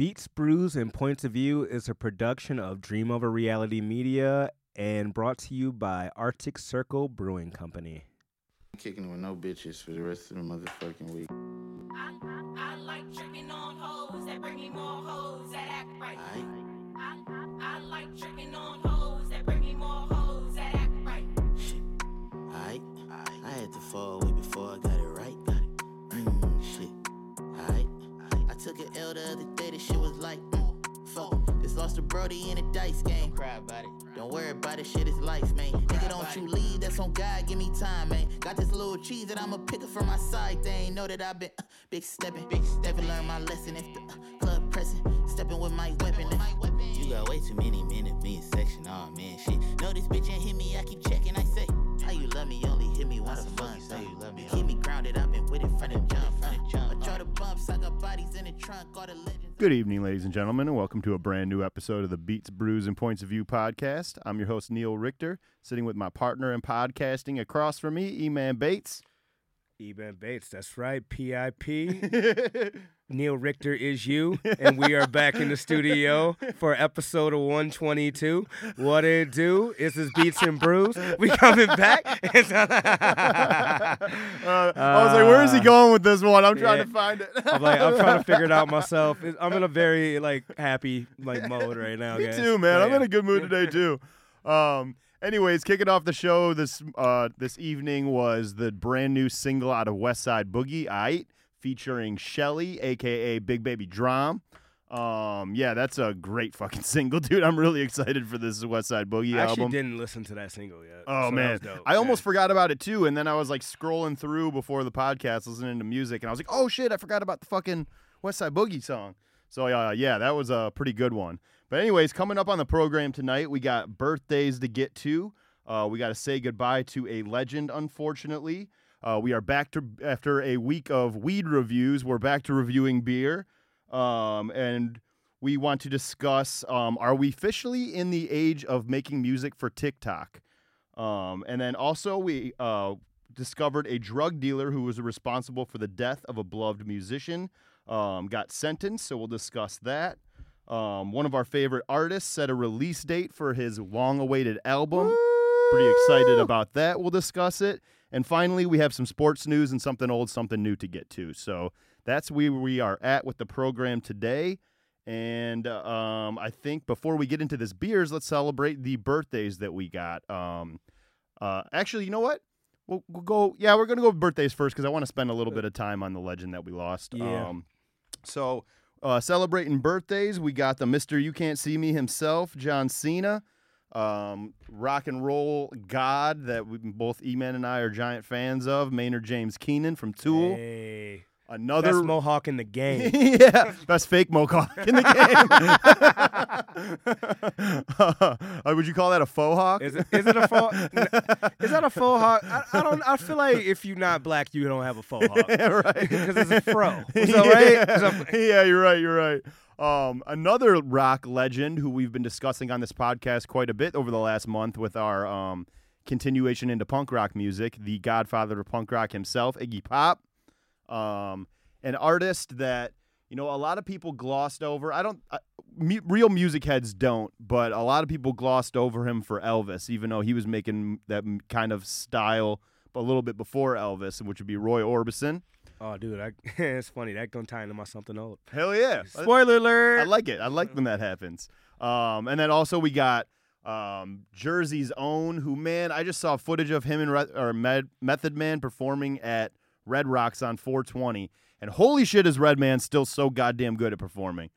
Beats, Brews, and Points of View is a production of Dream Over Reality Media and brought to you by Arctic Circle Brewing Company. Kicking with no bitches for the rest of the motherfucking week. I, I like tricking on hoes that bring me more hoes that act right. Aight. I, I like tricking on hoes that bring me more hoes that act right. Alright, I I had to fall away before I got it right. Got it. Mm, shit. Alright, I took an L the other day. This shit was like, mm, fuck. Just lost a Brody in a dice game. Cry about it. Don't worry about it. Shit is life, man. Nigga, don't you leave. That's on God. Give me time, man. Got this little cheese that I'ma pick up from my side. They ain't know that I've been uh, big stepping. Big stepping. Learn my lesson if the uh, club pressing. Stepping with my weapon. You got way too many men in me section. Oh man, shit. No, this bitch ain't hit me. I keep checking. I say, how you love me? Only hit me once a month. Say you love me. Keep me grounded. I've been with it from the jump. Good evening, ladies and gentlemen, and welcome to a brand new episode of the Beats, Brews, and Points of View podcast. I'm your host, Neil Richter, sitting with my partner in podcasting across from me, E-Man Bates. Eben Bates, that's right. PIP. Neil Richter is you, and we are back in the studio for episode of 122. What it do? Is this is Beats and Brews. We coming back. Uh, I was like, where is he going with this one? I'm trying yeah. to find it. I'm like, I'm trying to figure it out myself. I'm in a very like happy like mode right now. Me guys. too, man. I'm in a good mood today too. Um, anyways, kicking off the show this uh this evening was the brand new single out of West Side Boogie, "Aight," featuring Shelly, aka Big Baby DRAM. Um, yeah, that's a great fucking single, dude. I'm really excited for this West Side Boogie I actually album. didn't listen to that single yet. Oh so man, dope. I almost forgot about it too, and then I was like scrolling through before the podcast, listening to music, and I was like, "Oh shit, I forgot about the fucking West Side Boogie song." So uh, yeah, that was a pretty good one. But anyways, coming up on the program tonight, we got birthdays to get to. Uh, we got to say goodbye to a legend, unfortunately. Uh, we are back to after a week of weed reviews. We're back to reviewing beer, um, and we want to discuss: um, Are we officially in the age of making music for TikTok? Um, and then also we uh, discovered a drug dealer who was responsible for the death of a beloved musician. Um, got sentenced, so we'll discuss that. Um, one of our favorite artists set a release date for his long-awaited album. Pretty excited about that. We'll discuss it. And finally, we have some sports news and something old, something new to get to. So that's where we are at with the program today. And um, I think before we get into this beers, let's celebrate the birthdays that we got. Um, uh, actually, you know what? We'll, we'll go. Yeah, we're gonna go with birthdays first because I want to spend a little bit of time on the legend that we lost. Yeah. Um, so uh, celebrating birthdays, we got the Mister You Can't See Me himself, John Cena, um, rock and roll god that we, both E-Man and I are giant fans of, Maynard James Keenan from Tool. Hey, Another best mohawk in the game. yeah, best fake mohawk in the game. uh, would you call that a faux hawk? Is it, is it a faux? Is that a faux hawk? I, I don't. I feel like if you're not black, you don't have a faux hawk. right. Because it's a fro. So, right? Yeah, you're right. You're right. Um, another rock legend who we've been discussing on this podcast quite a bit over the last month with our um, continuation into punk rock music, the godfather of punk rock himself, Iggy Pop, um, an artist that you know a lot of people glossed over. I don't, uh, real music heads don't, but a lot of people glossed over him for Elvis, even though he was making that kind of style a little bit before Elvis, which would be Roy Orbison. Oh, dude, I, it's funny. That gonna tie into my something old. Hell yeah! Spoiler alert. I like it. I like when that happens. Um, and then also we got um, Jersey's own, who man, I just saw footage of him and Re- or Med- Method Man performing at Red Rocks on 420, and holy shit, is Redman still so goddamn good at performing?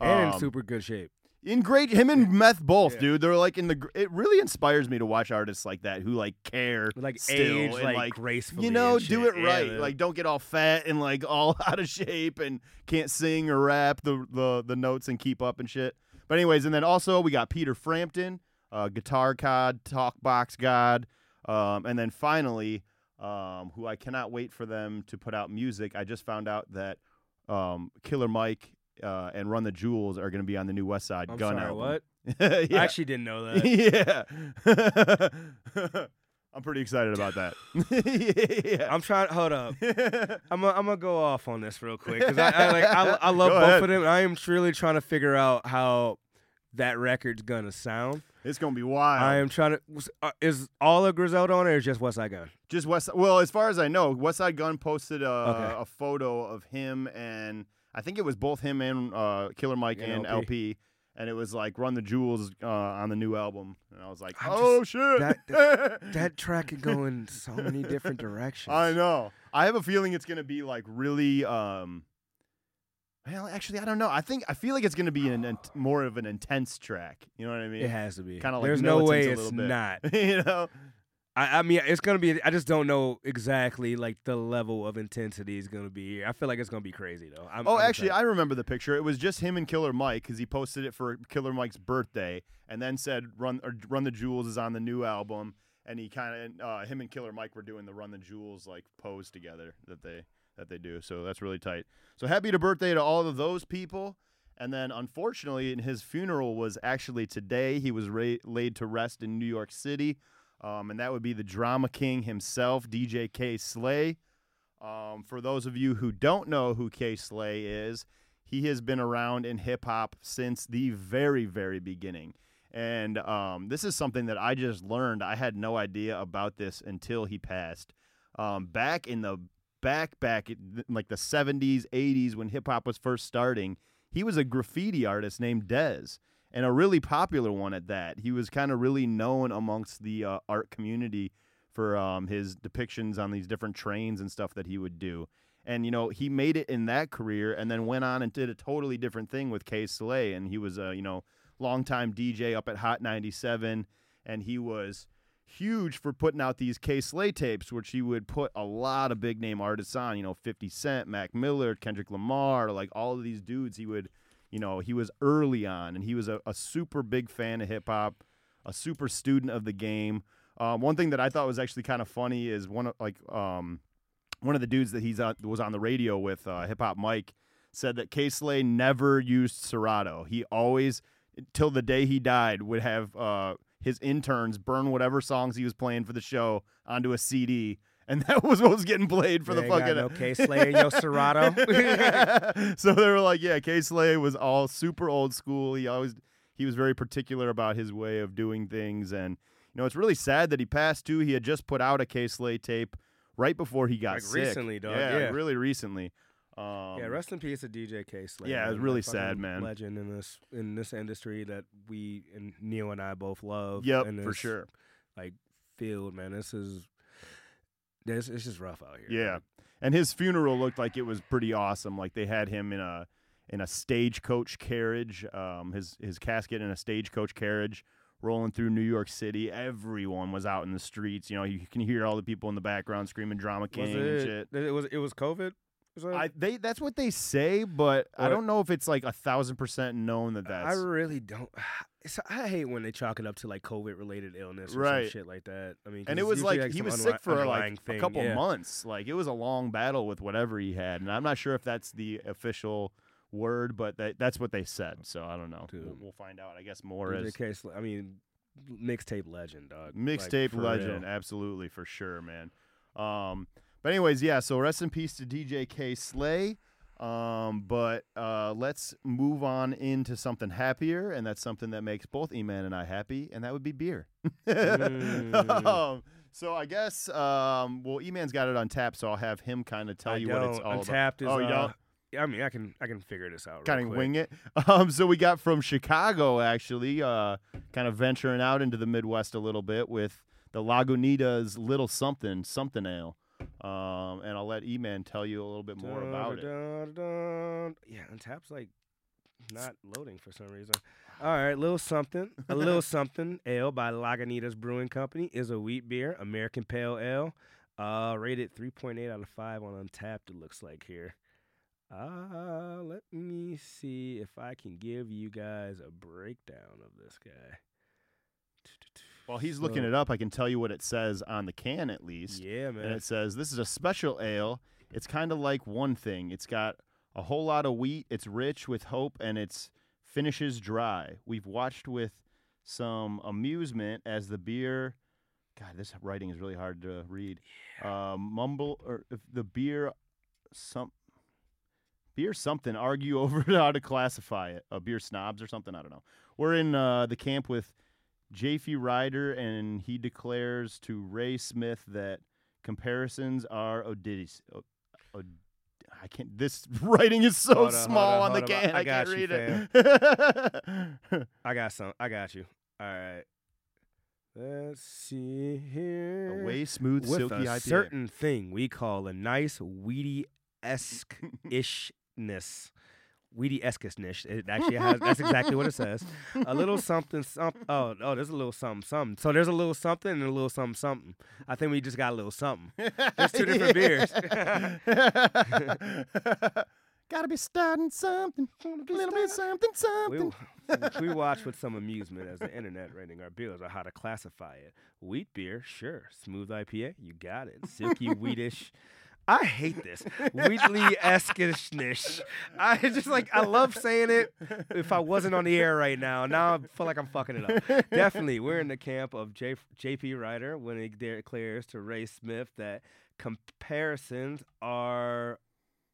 and in Um, super good shape. In great him and Meth both, Yeah. dude. They're like in the. gr- It really inspires me to watch artists like that who like care, Like still, age, and, like, gracefully. you know, and do shit. it Yeah, right. like, don't get all fat and like all out of shape and can't sing or rap the the, the notes and keep up and shit. But anyways, and then also we got Peter Frampton, uh, guitar god, talk box god, um, and then finally, um, who I cannot wait for them to put out music. I just found out that um, Killer Mike. Uh, and Run the Jewels are going to be on the new West Side I'm Gun sorry, album. what? yeah. I actually didn't know that. yeah. I'm pretty excited about that. yeah. I'm trying. Hold up. I'm gonna I'm gonna go off on this real quick because I, I like I, I love Go both ahead. of them. I am truly trying to figure out how that record's gonna sound. It's gonna be wild. I am trying to. uh, Is all of Griselda on it or just Westside Gunn? Just West. Well, as far as I know, Westside Gunn posted a, Okay. a photo of him and I think it was both him and uh, Killer Mike And and, El-P. El-P. And it was like "Run the Jewels" uh, on the new album, and I was like, I'm "Oh shit!" that- That track could go in so many different directions. I know. I have a feeling it's gonna be like really. um Well, actually, I don't know. I think I feel like it's gonna be an, more of an intense track. You know what I mean? It has to be. Kinda like There's no way it's bit. not. you know. I, I mean, it's gonna be. I just don't know exactly like the level of intensity is gonna be here. I feel like it's gonna be crazy though. I'm, Oh, I'm actually, excited. I remember the picture. It was just him and Killer Mike because he posted it for Killer Mike's birthday, and then said "Run or Run the Jewels" is on the new album, and he kind of uh, him and Killer Mike were doing the "Run the Jewels" like pose together that they that they do. So that's really tight. So happy to birthday to all of those people. And then, unfortunately, in his funeral was actually today. He was ra- laid to rest in New York City, um, and that would be the drama king himself, DJ Kay Slay. Um, for those of you who don't know who Kay Slay is, he has been around in hip hop since the very, very beginning. And um, this is something that I just learned. I had no idea about this until he passed. Um, back in the back, back like the 70s, 80s, when hip hop was first starting, he was a graffiti artist named Dez, and a really popular one at that. He was kind of really known amongst the uh, art community for um, his depictions on these different trains and stuff that he would do. And you know, he made it in that career, and then went on and did a totally different thing with Kay Slay, and he was a you know longtime DJ up at Hot 97, and he was huge for putting out these Kay Slay tapes, which he would put a lot of big name artists on. You know, 50 Cent, Mac Miller, Kendrick Lamar, like all of these dudes. He would, you know, he was early on, and he was a, a super big fan of hip hop, a super student of the game. Um, one thing that I thought was actually kind of funny is one of like um, one of the dudes that he's on, was on the radio with, uh, Hip Hop Mike, said that K never used Serato. He always, till the day he died, would have uh, his interns burn whatever songs he was playing for the show onto a CD. And that was what was getting played for the fucking no Kay Slay your Serato. so they were like, yeah, Kay Slay was all super old school. He always he was very particular about his way of doing things, and you know it's really sad that he passed too. He had just put out a Kay Slay tape right before he got Like sick. recently, dog, Yeah, yeah. really recently. Um, yeah, rest in peace to DJ Kay Slay. Yeah, it was really sad, man. Legend in this in this industry that we and Neil and I both love. Yep, and for sure. Like field, man. This is this it's just rough out here. Yeah, and his funeral looked like it was pretty awesome. Like they had him in a in a stagecoach carriage, um, his his casket in a stagecoach carriage, rolling through New York City. Everyone was out in the streets. You know, you can hear all the people in the background screaming "Drama Was King" it, and shit. It was it was COVID. I they that's what they say, but I don't know if it's like a thousand percent known that that's. I really don't. It's, I hate when they chalk it up to like COVID related illness or Right. some shit like that. I mean, and it was usually, like he was sick for like underlying a couple yeah. months. Like it was a long battle with whatever he had, and I'm not sure if that's the official word, but that, that's what they said. So I don't know. We'll, we'll find out. I guess more as Kay Slay- I mean, mixtape legend, dog. Mixtape for legend, real. absolutely for sure, man. Um, but anyways, yeah. So rest in peace to DJ Kay Slay. Um, but uh, let's move on into something happier, and that's something that makes both E-Man and I happy, and that would be beer. Mm. um, so I guess, um, well, E-Man's got it on tap, so I'll have him kind of tell I you what it's all about. Untappd is. oh, uh, yeah, I mean, I can I can figure this out. kind of wing it. Um, so we got from Chicago actually, uh, kind of venturing out into the Midwest a little bit with the Lagunitas Little Something Something Ale. Um, and I'll let E-Man tell you a little bit more about it. Dun, dun, dun. Yeah, Untappd's like not loading for some reason. All right, little something, a little something. Ale by Lagunitas Brewing Company is a wheat beer, American Pale Ale. Uh, rated 3.8 out of 5 on Untappd. It looks like here. Uh, let me see if I can give you guys a breakdown of this guy. While he's looking So- it up, I can tell you what it says on the can at least. Yeah, man. and it says this is a special ale. It's kind of like one thing. It's got a whole lot of wheat. It's rich with hope, and its finishes dry. We've watched with some amusement as the beer God, this writing is really hard to read. Uh, mumble or if the beer, some beer something. Argue over how to classify it. Uh, beer snobs or something. I don't know. We're in uh, the camp with Jaffe Ryder, and he declares to Ray Smith that comparisons are odidis. o- od- I can't. This writing is so Hold on, small on, on, the can. I I, can't you, read it. I got some. I got you. All right. Let's see here. A way smooth, With silky a IPA. certain thing we call a nice weedy esque ishness. Weedy esqueness. It actually has. That's exactly what it says. A little something, something. Oh, oh, there's a little something, something. So there's a little something and a little something, something. I think we just got a little something. There's two different beers. Gotta be starting something. A little bit something, We, something. we watch with some amusement as the internet rating our beers on how to classify it. Wheat beer, sure. Smooth IPA, you got it. Silky wheatish. I hate this. Wheatley esquishness. I just like I love saying it if I wasn't on the air right now. Now I feel like I'm fucking it up. Definitely, we're in the camp of J- JP Ryder when he declares to Ray Smith that comparisons are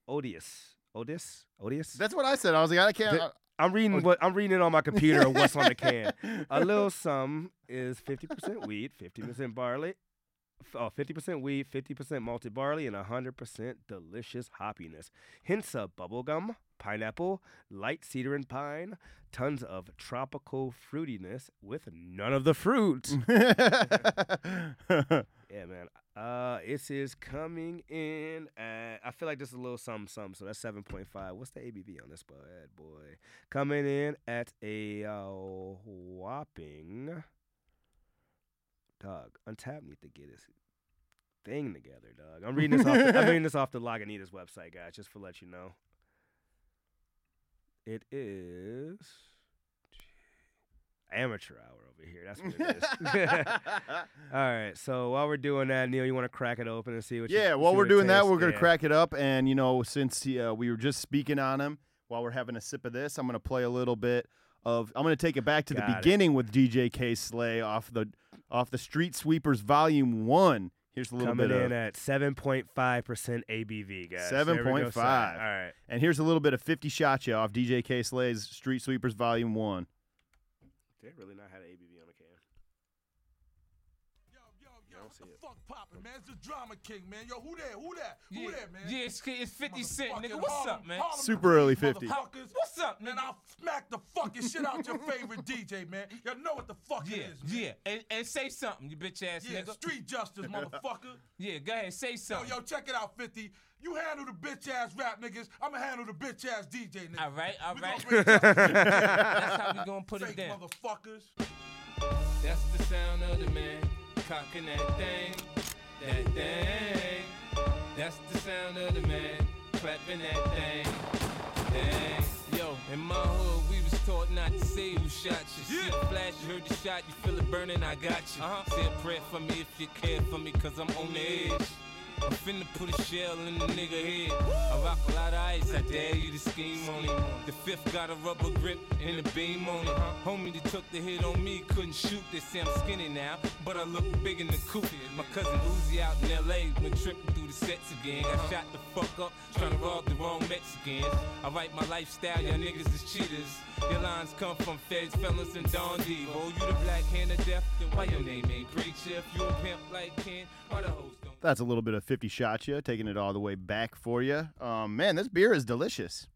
odious. Odious? Odious? That's what I said. I was like, I can't. The- I'm reading oh. what I'm reading it on my computer of what's on the can. A little sum is 50% wheat, 50% barley, oh, 50% wheat, 50% malted barley, and 100% delicious hoppiness. Hints of bubblegum, pineapple, light cedar and pine, tons of tropical fruitiness with none of the fruit. yeah, man. Uh, it is coming in at, I feel like this is a little something, something. So that's 7.5. What's the ABV on this bad boy? Coming in at a uh, whopping. Dog, Untap need to get this thing together, dog. I'm reading this off. The, I'm reading this off the Lagunitas website, guys, just for let you know. It is amateur hour over here. That's what it is. All right. So while we're doing that, Neil, you want to crack it open and see what? yeah, see while we're doing that, we're gonna Yeah. crack it up, and you know, since uh, we were just speaking on him while we're having a sip of this, I'm gonna play a little bit of. I'm gonna take it back to the Got it. beginning with DJ Kay Slay off the off the Street Sweepers Volume One. Here's a little Coming bit in of, at 7.5% ABV, guys. There we go, 7.5. son. All right. and here's a little bit of 50 Shot Ya off DJ Kay Slay's Street Sweepers Volume One. They really not had an ABV on the can. Yo, yo, yo, don't what see the it. fuck poppin', man? It's the Drama King, man. Yo, who that? Who that? Who Yeah, that, man? yeah, it's, it's 50 Cent, nigga. What's Harlem- up, man? Harlem Super early 50. What's up, Man. I'll smack the fucking shit out your favorite DJ, man. Y'all know what the fuck Yeah, it is, man. yeah. And, and say something, you bitch ass Yeah, nigga. street justice, motherfucker. Yeah, go ahead, say something. yo, check it out, 50. You handle the bitch ass rap niggas. I'ma handle the bitch ass DJ niggas. All right, all We right. gonna bring justice to That's how we gonna put fake it down. motherfuckers. That's the sound of the man cocking that thing, that thing. That's the sound of the man clapping that thing, thing. Yo, in my hood, we was taught not to say who shot you. See the flash, you heard the shot, you feel it burning, I got you. Uh-huh. Say a prayer for me if you care for me, cause I'm on the edge. I'm finna put a shell in the nigga head. I rock a lot of ice, I dare you to scheme on it. The fifth got a rubber grip and a beam on it. Homie that took the hit on me couldn't shoot. They say I'm skinny now, but I look big in the coop. My cousin Uzi out in LA went tripping through the sets again. Got shot the fuck up, trying to rob the wrong Mexicans. I write my lifestyle, y'all niggas is cheaters. Your lines come from feds, fellas, and Don. Oh, you the black hand of death, then why your name ain't preacher? If you a pimp like Ken, why the hoes don't? That's a little bit of 50 Shot Ya, taking it all the way back for you. Um, man, this beer is delicious.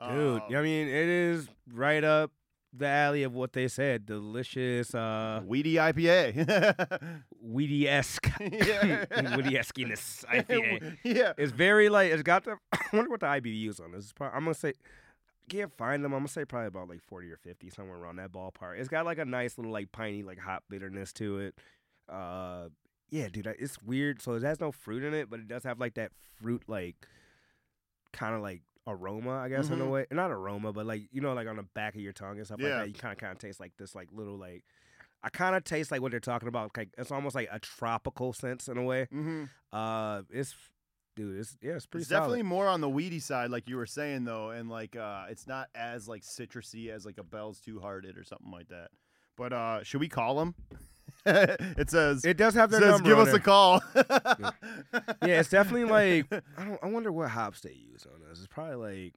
Dude, Uh, I mean, it is right up the alley of what they said. Delicious, uh, Weedy IPA. weedy esque, Yeah. weedy eskiness IPA. yeah. It's very like it's got the. I wonder what the IBU is on this. It's prob- I'm gonna say, can't find them. I'm gonna say probably about like 40 or 50, somewhere around that ballpark. It's got like a nice little like piney like hot bitterness to it. Uh, yeah, dude, it's weird. So it has no fruit in it, but it does have like that fruit like kind of like aroma, I guess in a Mhm. way. Not aroma, but like you know, like on the back of your tongue and stuff like that. You kind of kind of taste like this like little like. I kind of taste like what they're talking about. Like it's almost like a tropical sense in a way. hmm Uh, it's dude, it's yeah, it's pretty It's solid. definitely more on the weedy side, like you were saying though, and like uh, it's not as like citrusy as like a Bell's Two Hearted or something like that. But uh, should we call him? it says It does have their says number. give us there. a call. Yeah, it's definitely like I don't. I wonder what hops they use on this. It's probably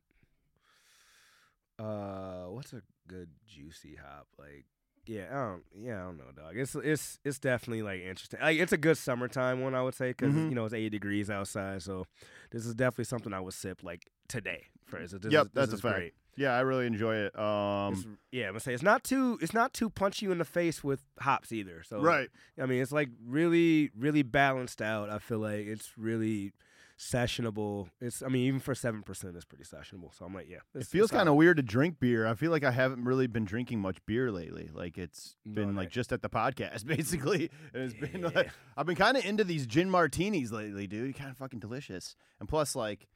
like, uh, what's a good juicy hop? Like, yeah, I don't. Yeah, I don't know, dog. It's it's it's definitely like interesting. Like, it's a good summertime one, I would say, because Mhm. you know it's eighty degrees outside. So this is definitely something I would sip like today. For instance, this Yep, is, that's a fact. great. Yeah, I really enjoy it. It's- Um, yeah, I'm gonna say it's not too it's not too punch you in the face with hops either. So right. I mean, it's like really, really balanced out. I feel like it's really sessionable. It's, I mean, even for seven percent, it's pretty sessionable. So I'm like, yeah, It feels kind of weird to drink beer. I feel like I haven't really been drinking much beer lately. Like it's been like just at the podcast, basically. And it's been like I've been kind of into these gin martinis lately, dude. Kind of fucking delicious. And plus, like,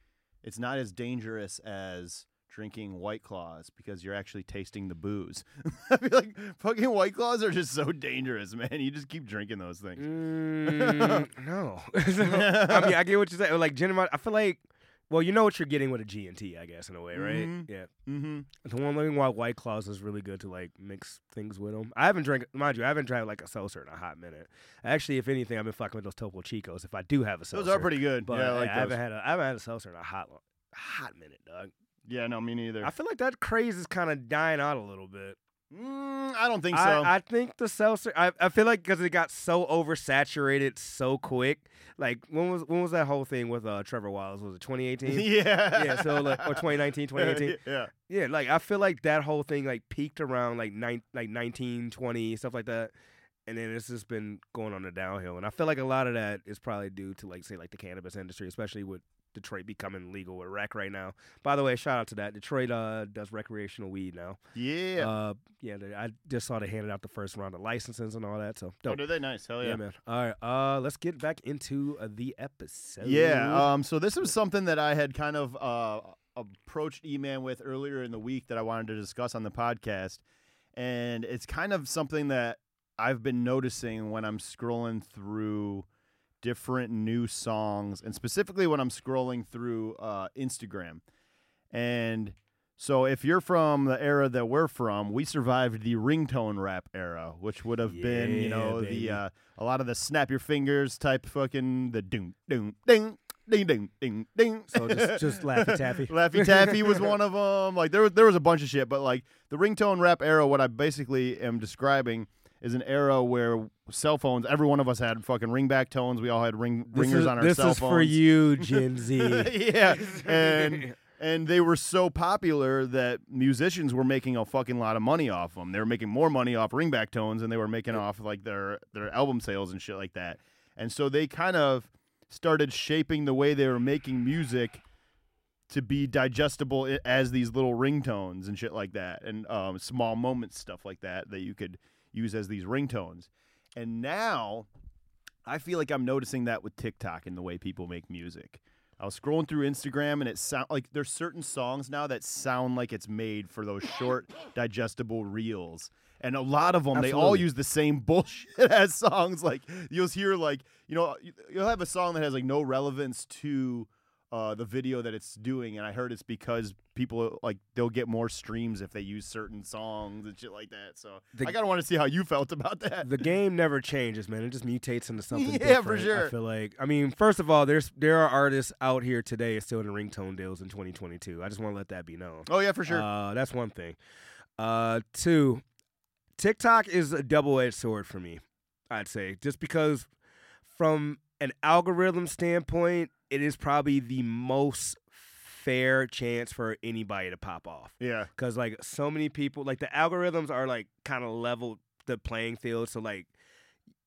it's not as dangerous as drinking White Claws because you're actually tasting the booze. I feel like fucking White Claws are just so dangerous, man. You just keep drinking those things. Mm, no, So, I mean, I get what you're saying. Like, gin, I feel like, well, you know what you're getting with a G and T, I guess, in a way, right? Mhm. Yeah. Mm-hmm. The one thing why White Claws is really good to like mix things with them. I haven't drank, mind you, I haven't drank like a seltzer in a hot minute. Actually, if anything, I've been fucking with those Topo Chicos. If I do have a seltzer, Those are pretty good. But yeah, I like I haven't had a, I haven't had a seltzer in a hot, hot minute, dog. Yeah, no, me neither. I feel like that craze is kind of dying out a little bit. Mm, I don't think so. I, I think the seltzer. I, I feel like because it got so oversaturated so quick. Like when was when was that whole thing with uh Trevor Wallace? Was it 2018? yeah. yeah. So like or 2019, 2018. yeah. Yeah. Like I feel like that whole thing like peaked around like nine like 19, 20 stuff like that. And then it's just been going on the downhill, and I feel like a lot of that is probably due to like say like the cannabis industry, especially with Detroit becoming legal with rec right now. By the way, shout out to that. Detroit uh, does recreational weed now. Yeah. Uh, yeah, they, I just saw they handed out the first round of licenses and all that. So oh, dope. did they? Nice. Hell yeah. yeah. man. All right, uh, let's get back into uh, the episode. Yeah. Um. So this was something that I had kind of uh approached E-Man with earlier in the week that I wanted to discuss on the podcast, and it's kind of something that I've been noticing when I'm scrolling through different new songs, and specifically when I'm scrolling through uh, Instagram, and. So if you're from the era that we're from, we survived the ringtone rap era, which would have been, you know, baby. the uh, a lot of the snap your fingers type fucking the doom doom ding ding ding ding ding. So just just Laffy Taffy. Laffy Taffy was one of them. Like there was there was a bunch of shit, but like the ringtone rap era, what I basically am describing is an era where cell phones. Every one of us had fucking ringback tones. We all had ring This ringers is, on our cell phones. this is for you, Gen Z. yeah, and and they were so popular that musicians were making a fucking lot of money off them. They were making more money off ringback tones than they were making off like their their album sales and shit like that. And so they kind of started shaping the way they were making music to be digestible as these little ringtones and shit like that, and um, small moments stuff like that that you could use as these ringtones. And now I feel like I'm noticing that with TikTok and the way people make music. I was scrolling through Instagram and it sound like there's certain songs now that sound like it's made for those short digestible reels. And a lot of them, they all use the same bullshit as songs. Like you'll hear, like you know, you'll have a song that has like no relevance to uh, the video that it's doing, and I heard it's because people like they'll get more streams if they use certain songs and shit like that. So The- I kind of want to see how you felt about that. the game never changes, man. It just mutates into something Yeah, for sure. I feel like. I mean, first of all, there's there are artists out here today still in ringtone deals in 2022. I just want to let that be known. oh yeah, for sure. Uh, that's one thing. Uh, two, TikTok is a double-edged sword for me. I'd say just because, from an algorithm standpoint, it is probably the most fair chance for anybody to pop off. Yeah. because like so many people like the algorithms are like kind of leveled the playing field so like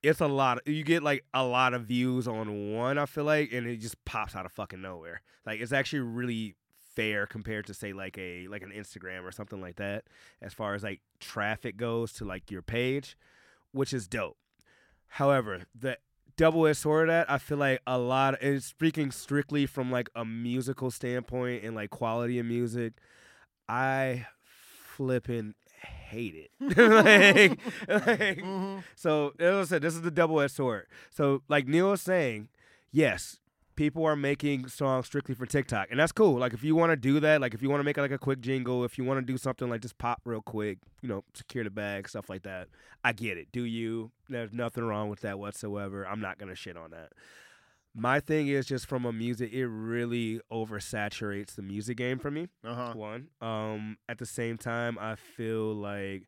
it's a lot of, you get like a lot of views on one i feel like and it just pops out of fucking nowhere. Like it's actually really fair compared to say like a like an instagram or something like that as far as like traffic goes to like your page which is dope. However the double edged sword of that i feel like a lot and speaking strictly from like a musical standpoint and like quality of music I flipping hate it. like, like, Mm-hmm. so as I said, this is the double edged sword. So like Neil was saying, yes, people are making songs strictly for TikTok, and that's cool. Like if you want to do that, like if you want to make like a quick jingle, if you want to do something like just pop real quick, you know, secure the bag, stuff like that. I get it. Do you? There's nothing wrong with that whatsoever. I'm not gonna shit on that. My thing is just from a music, it really oversaturates the music game for me. Uh huh. One. Um, at the same time, I feel like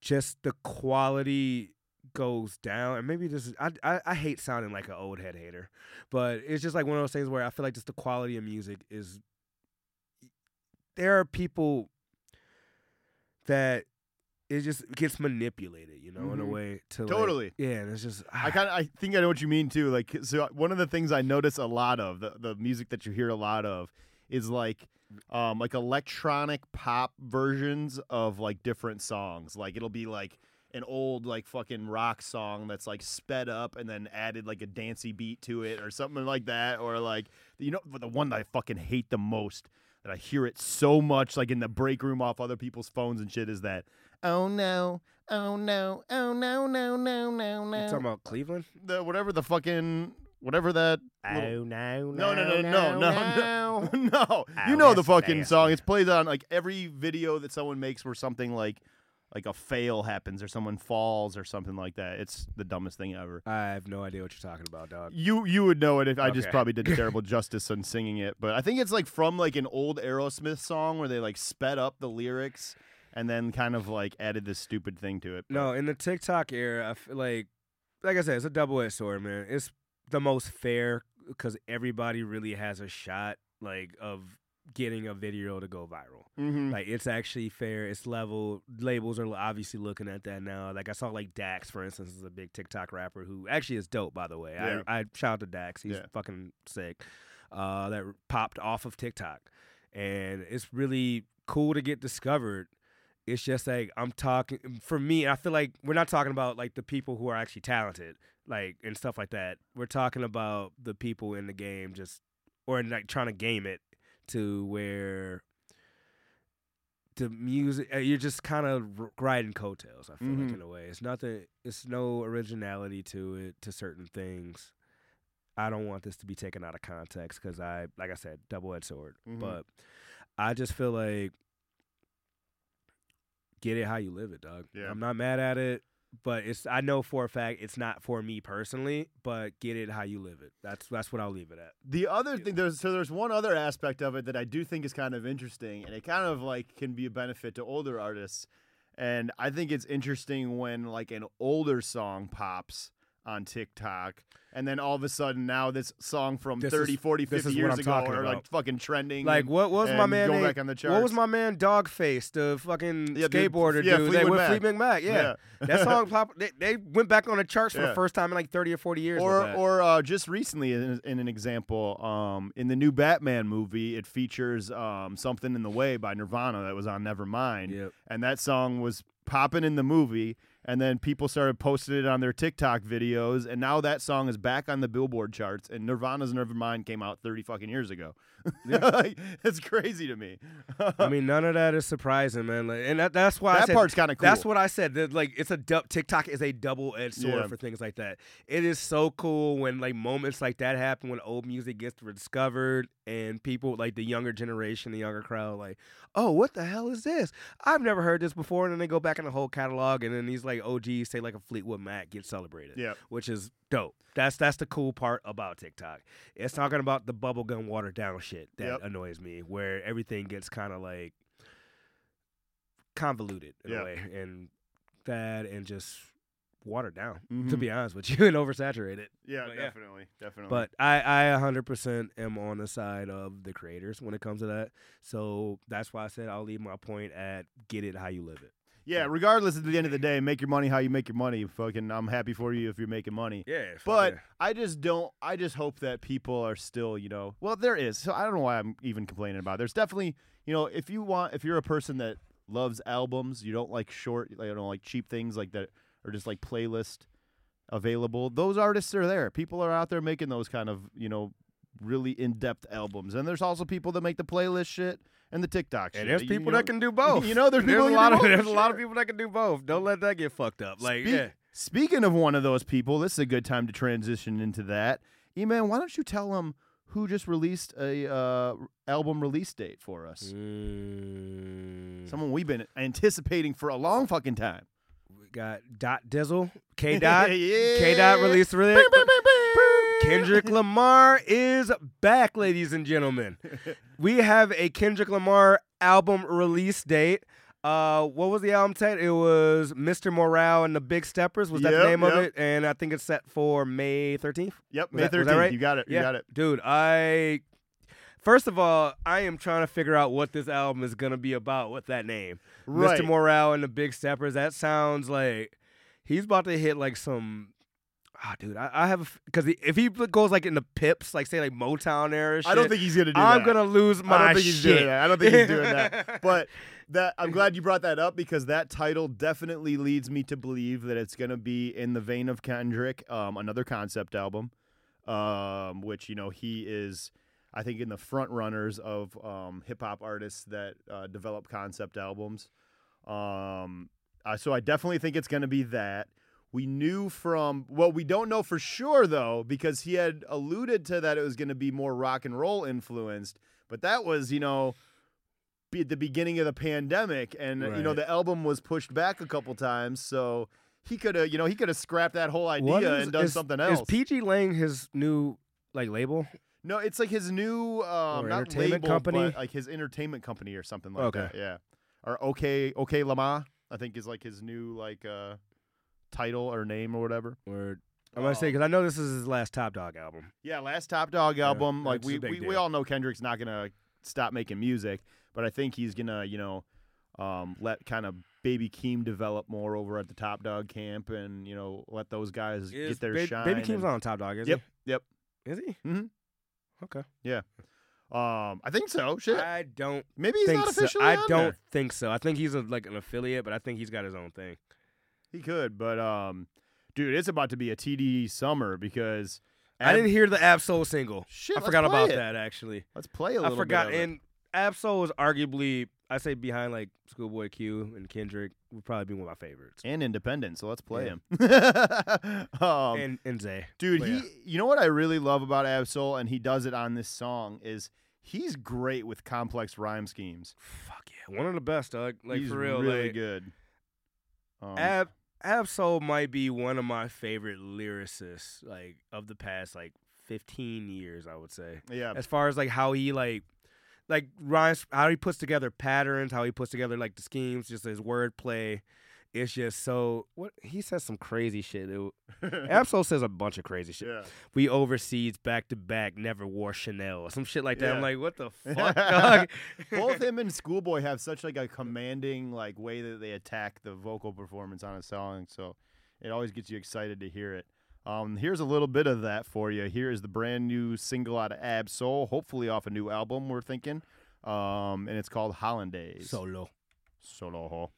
just the quality goes down, and maybe this is I, I I hate sounding like an old head hater, but it's just like one of those things where I feel like just the quality of music is. There are people that it just gets manipulated, you know, in a Mhm. way to like- Totally. yeah, and it's just I kind of I think I know what you mean too. Like so one of the things I notice a lot of the, the music that you hear a lot of is like um like electronic pop versions of like different songs. Like it'll be like an old like fucking rock song that's like sped up and then added like a dancey beat to it or something like that or like you know the one that I fucking hate the most that I hear it so much like in the break room off other people's phones and shit is that oh no oh no oh no no no no no. You talking about Cleveland. the whatever the fucking whatever that oh, little- no, no no no no no no no. you Oh, know the fucking song. It's played on like every video that someone makes where something like like a fail happens or someone falls or something like that it's the dumbest thing ever I have no idea what you're talking about, dog. you you would know it if I just probably did terrible justice on singing it but I think it's like from like an old Aerosmith song where they like sped up the lyrics and then kind of like added this stupid thing to it but- No, in the TikTok era, like, like I said, it's a double edged sword, man. It's the most fair because everybody really has a shot, like, of getting a video to go viral. Mhm. Like, it's actually fair. It's level. Labels are obviously looking at that now. Like, I saw like Dax, for instance, is a big TikTok rapper who actually is dope, by the way. Yeah. I, I shout out to Dax. He's Yeah. fucking sick. Uh, that popped off of TikTok, and it's really cool to get discovered it's just like I'm talking for me. I feel like we're not talking about like the people who are actually talented, like and stuff like that. We're talking about the people in the game, just or like trying to game it to where the music uh, you're just kind of riding coattails. I feel like Mhm. in a way, it's nothing. It's no originality to it to certain things. I don't want this to be taken out of context because I, like I said, double edged sword. Mhm. But I just feel like get it how you live it, dog. Yeah. I'm not mad at it, but it's I know for a fact it's not for me personally, but get it how you live it. That's that's what I'll leave it at. The other thing there's so there's one other aspect of it that I do think is kind of interesting, and it kind of like can be a benefit to older artists. And I think it's interesting when like an older song pops on TikTok, and then all of a sudden now this song from This 30, is- 40, 50 is years ago are like fucking trending. Like what was my man? going back on the What was my man Dogface, the fucking Yeah, skateboarder yeah, dude? They Fleetwood Mac. Fleetwood Mac. Yeah, that song pop. They, they went back on the charts for Yeah. the first time in like thirty or forty years. or or uh, just recently in, in an example um, in the new batman movie it features um, something in the way by nirvana that was on nevermind Yep. and that song was popping in the movie and then people started posting it on their tiktok videos. And now that song is back on the billboard charts. And nirvana's nevermind came out 30 fucking years ago Like, it's crazy to me I mean, none of that is surprising, man. Like, and that, that's why I that said, part's kind of cool That's what I said. That like it's a du- TikTok is a double edged sword Yeah. for things like that. It is so cool when like moments like that happen when old music gets rediscovered and people like the younger generation, the younger crowd, like, oh, what the hell is this? I've never heard this before. And then they go back in the whole catalog, and then these like OGs say like a Fleetwood Mac gets celebrated. Yeah. which is dope. That's that's the cool part about TikTok. It's talking about the bubblegum watered down shit that Yep. annoys me, where everything gets kind of like convoluted in Yeah. a way, and that and just watered down. To Mhm. be honest with you, and oversaturated. yeah But yeah. definitely definitely But I, I 100% am on the side of the creators when it comes to that. So that's why I said I'll leave my point at get it how you live it. Yeah regardless at the end of the day make your money how you make your money fucking i'm happy for you if you're making money Yeah, But I just don't. I just hope that people are still, you know. Well, there is. So I don't know why I'm even complaining about. It. There's definitely, you know, if you want, if you're a person that loves albums, you don't like short, you don't like cheap things like that, or just like playlist available. Those artists are there. People are out there making those kind of, you know, really in-depth albums. And there's also people that make the playlist shit and the TikTok shit. and there's people you know, that can do both. you know, there's people a lot of both, there's a lot of people that can do both. Don't let that get fucked up. Like Speak- yeah, Speaking of one of those people, this is a good time to transition into that. E-Man, why don't you tell them who just released a uh, album release date for us? Mm, Someone we've been anticipating for a long fucking time. we got Dot Dizzle, K Dot, yeah. K Dot released release. Kendrick Lamar is back, ladies and gentlemen. we have a Kendrick Lamar album release date. Uh, what was the album title? It was Mr. Morale and the Big Steppers. Was that Yep, the name of it? And I think it's set for May 13th. Yep, Was May that- was 13th. that right? You got it. You Yeah. got it. Dude, I first of all, I am trying to figure out what this album is gonna be about with that name. Right. Mr. Morale and the Big Steppers. That sounds like he's about to hit like some. Ah, dude, I, I have because if he goes like in the Pips, like say like Motown era, shit, I don't think he's gonna do that. I'm that. gonna lose my I don't think he's shit. doing that. I don't think he's doing that. But that I'm glad you brought that up because that title definitely leads me to believe that it's going to be in the vein of Kendrick, um, another concept album, um, which you know he is, I think, in the front runners of um, hip hop artists that uh, develop concept albums. Um, uh, so I definitely think it's going to be that. We knew from well, we don't know for sure though because he had alluded to that it was going to be more rock and roll influenced, but that was you know be at the beginning of the pandemic, and you know the album was pushed back a couple times, so he could have you know he could have scrapped that whole idea is- and done is- something else. Is. PG Lang his new like label? no, it's like his new um, not entertainment label, company? like his entertainment company or something like that. Okay. that. Yeah, or OK OK Lama, I think is like his new like uh title or name or whatever. Or I'm gonna say because I know this is his last Top Dawg album. Yeah, last Top Dawg album. like that's we, a we, we all know Kendrick's not gonna stop making music, but I think he's gonna, you know, um, let kind of Baby Keem develop more over at the Top Dawg camp, and you know, let those guys Is get their Ba- shine. Baby Keem's and- on Top Dawg, is Yep, yep. he? Is he? Mhm. Okay. Yeah. Um, I think so. Shit, I don't maybe he's think not so. officially. I on don't there. think so. I think he's a, like an affiliate, but I think he's got his own thing. He could, but um, dude, it's about to be a TD summer because I didn't hear the Ab-Soul single. Shit, I forgot about it. that actually. Let's play a I little. forgot. bit of it. And Ab-Soul is arguably, I say, behind like Schoolboy Q and Kendrick, would probably be one of my favorites. and independent. So let's play Yeah. him. um, and and Zay, Dude, But he yeah. you know what I really love about Ab-Soul and he does it on this song is he's great with complex rhyme schemes. fuck yeah, one of the best, dog. Like he's for real, really like, good. Um, Ab Ab-Soul might be one of my favorite lyricists, like of the past like 15 years, I would say. yeah. As far as like how he like like rhymes, how he puts together patterns, how he puts together like the schemes, just his wordplay. It's just so what he says some crazy shit. It, Ab-Soul says a bunch of crazy shit. yeah. We overseas back to back, never wore Chanel or some shit like that. I'm like, what the fuck, dog? Both him and Schoolboy have such like a commanding like way that they attack the vocal performance on a song, so it always gets you excited to hear it. Um, here's a little bit of that for you. Here is the brand new single out of Ab-Soul, hopefully off a new album. We're thinking, um, and it's called Hollandaise. Solo. Solo ho.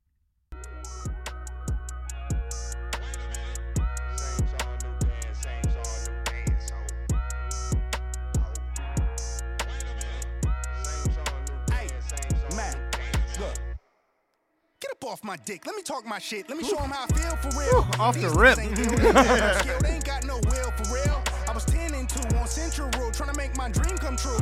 Man, look. Get up off my dick. Let me talk my shit. Let me show him how I feel for real. off the rip. Ain't ill, they ain't skill, they ain't got no will for real. I was 10 and 2 on Central Road, trying to make my dream come true.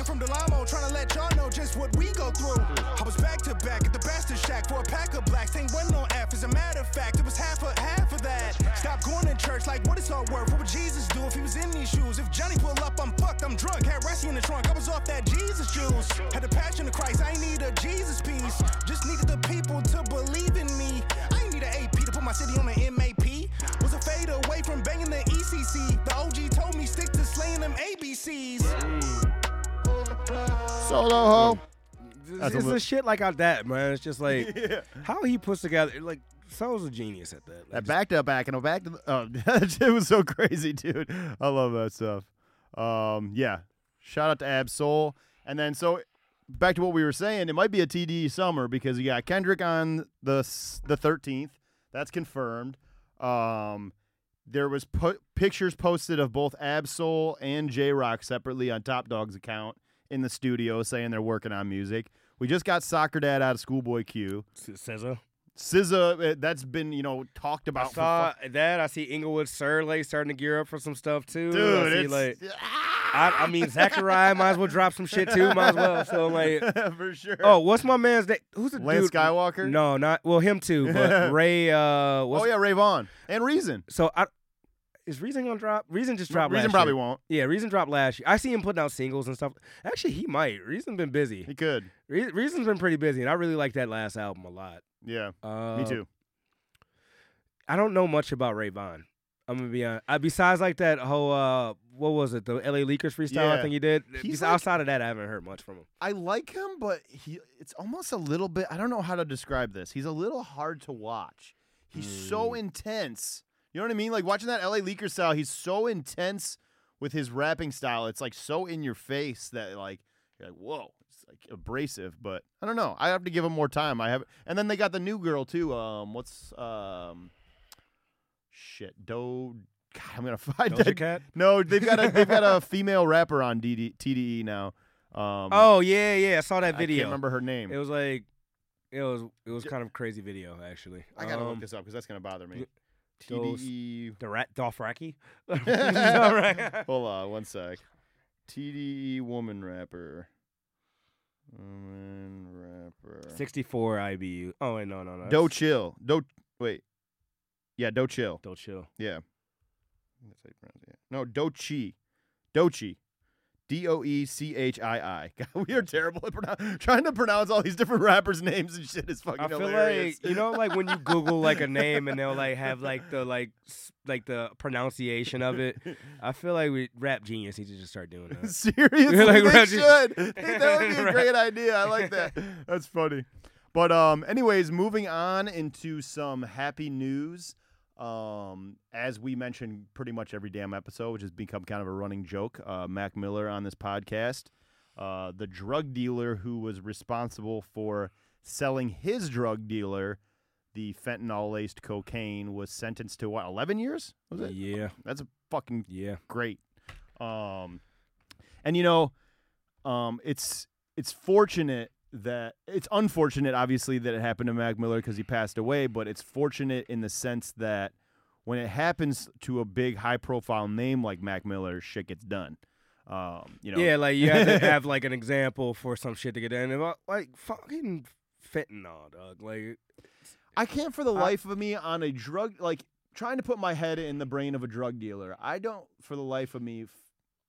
Youngin' from Delamo, trying to let y'all know just what we go through. I was back to back at the Bastard Shack for a pack of blacks. Ain't wasn't no F, as a matter of fact, it was half of half of that. Stop going to church, like what it's all worth. What would Jesus do if he was in these shoes? If Johnny pull up, I'm fucked, I'm drunk. Had Resty in the trunk, I was off that Jesus juice. Had the passion of Christ, I ain't need a Jesus piece. Just needed the people to believe in me. I ain't need an AP to put my city on the MAP. Was a fade away from banging the ECC. The OG told me stick to slaying them ABCs. Solo ho. It's, That's a it's li- the shit like out that, man. It's just like how he puts together. Like, Soul's a genius at that. Like, That just- backed up back and a back to the, oh, it was so crazy, dude. I love that stuff. Um, yeah. Shout out to Ab Soul. And then so back to what we were saying, it might be a TD summer because you got Kendrick on the the 13th. That's confirmed. Um, there was pu- pictures posted of both Ab Soul and J Rock separately on Top Dawg's account in the studio saying they're working on music. We just got Soccer Dad out of Schoolboy Q. SZA. SZA, uh, that's been you know talked I about. for saw fu- that. I see Inglewood Surley starting to gear up for some stuff too. I dude, see, it's like, I, I mean, Zachariah might as well drop some shit too. Might as well. So like, for sure. oh, what's my man's name? Who's the Lance dude? Skiiwalker. No, not well. Him too, but Ray. Uh, what's, oh yeah, Ray Vaughn and Reason. So I, is Reason gonna drop? Reason just dropped. Reason probably year. won't. Yeah, Reason dropped last year. I see him putting out singles and stuff. Actually, he might. Reason's been busy. He could. Re- Reason's been pretty busy, and I really like that last album a lot. Yeah, Uh, me too. I don't know much about Ray Vaughn. I'm gonna be honest. Uh, besides like that whole uh, what was it? The LA Leakers freestyle. I think he did. He's like- outside of that, I haven't heard much from him. I like him, but he it's almost a little bit. I don't know how to describe this. He's a little hard to watch. He's so intense. You know what I mean? Like watching that LA Leaker style. He's so intense with his rapping style. It's like so in your face that like you're like whoa. It's like abrasive, but I don't know. I have to give him more time. I have, and then they got the new girl too. Um, what's um, shit, Do. God, I'm gonna find Doja that. Cat? No, they've got a they've got a female rapper on DD, TDE now. Um, Oh yeah, yeah. I saw that video. I can't remember her name. It was like, it was it was kind of a crazy video actually. I gotta Um, look this up because that's gonna bother me. TDE. Rat Dothraki. Hold on, one sec. TDE woman rapper. Woman rapper. 64 IBU. Oh wait, no, no, no. Do chill. Do wait. Yeah, do chill. Don't chill. Yeah. That's how you pronounce it. No, Dochi. Dochi. D O E C H I I. God, we are terrible at pronoun- trying to pronounce all these different rappers' names and shit is fucking I feel hilarious. like you know, like when you Google like a name and they'll like have like the like like the pronunciation of it. I feel like we rap genius needs to just start doing that. Seriously, Like, they should. that would be a great idea. I like that. That's funny. But um, anyways, moving on into some happy news. Um, as we mentioned pretty much every damn episode, which has become kind of a running joke. Uh, Mac Miller on this podcast, uh, the drug dealer who was responsible for selling his drug dealer the fentanyl laced cocaine was sentenced to what, 11 years? Was it? Yeah, That's a fucking yeah. great. Um, and you know, um, it's it's fortunate that it's unfortunate, obviously, that it happened to Mac Miller because he passed away. But it's fortunate in the sense that when it happens to a big, high-profile name like Mac Miller, shit gets done. Um, you know, Yeah, like you have to have like an example for some shit to get in. And, uh, Like fucking fentanyl, dog. Like I can't for the life of me on a drug like trying to put my head in the brain of a drug dealer. I don't for the life of me f-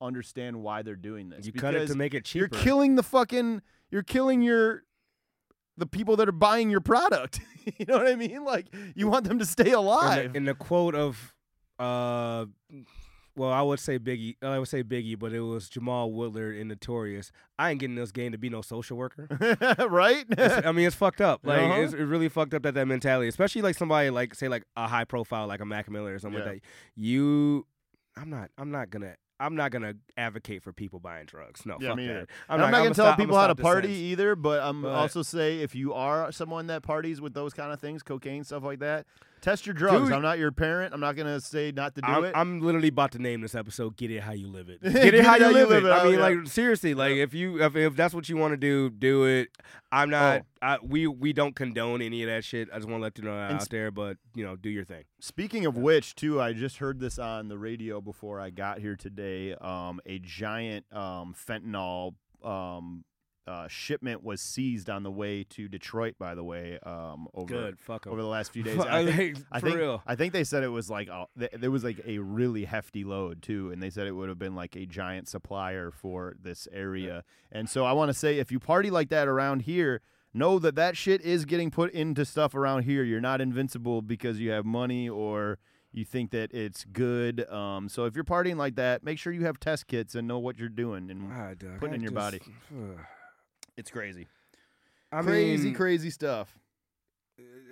understand why they're doing this. you cut it to make it cheaper. You're killing the fucking. You're killing your. The people that are buying your product. you know what I mean? Like you want them to stay in alive. the, in the quote of, uh, well, I would say Biggie. I would say Biggie, but it was Jamal Woolard in Notorious. I ain't getting this game to be no social worker. right? It's- I mean, it's fucked up. Like Uh-huh. it's it really fucked up that that mentality, especially like somebody like say like a high profile like a Mac Miller or something Yeah. like that. You, I'm not. I'm not gonna. I'm not gonna advocate for people buying drugs. No, Yeah, fuck that. I'm I'm, not, not I'ma gonna tell stop- people how to party sentence. either, but I'm But- also say if you are someone that parties with those kind of things, cocaine stuff like that, test your drugs. Dude. I'm not your parent. I'm not gonna say not to do I'm, it. I'm literally about to name this episode "Get It How You Live It." Get Get it how you live it. I Oh, mean, yeah. like seriously, like if you if, if that's what you want to do, do it. I'm not. I, we we don't condone any of that shit. I just want to let you know out s- there. But you know, do your thing. Speaking of which, too, I just heard this on the radio before I got here today. Um, a giant um, fentanyl um, uh, shipment was seized on the way to Detroit. By the way, um, over Good. Over the last few days. I think, I for think, real. I think they said it was like a, th- there was like a really hefty load too, and they said it would have been like a giant supplier for this area. And so I want to say, if you party like that around here, know that that shit is getting put into stuff around here. You're not invincible because you have money or you think that it's good. Um, so if you're partying like that, make sure you have test kits and know what you're doing and God, putting I in your body. just- It's crazy, I crazy, mean, crazy stuff.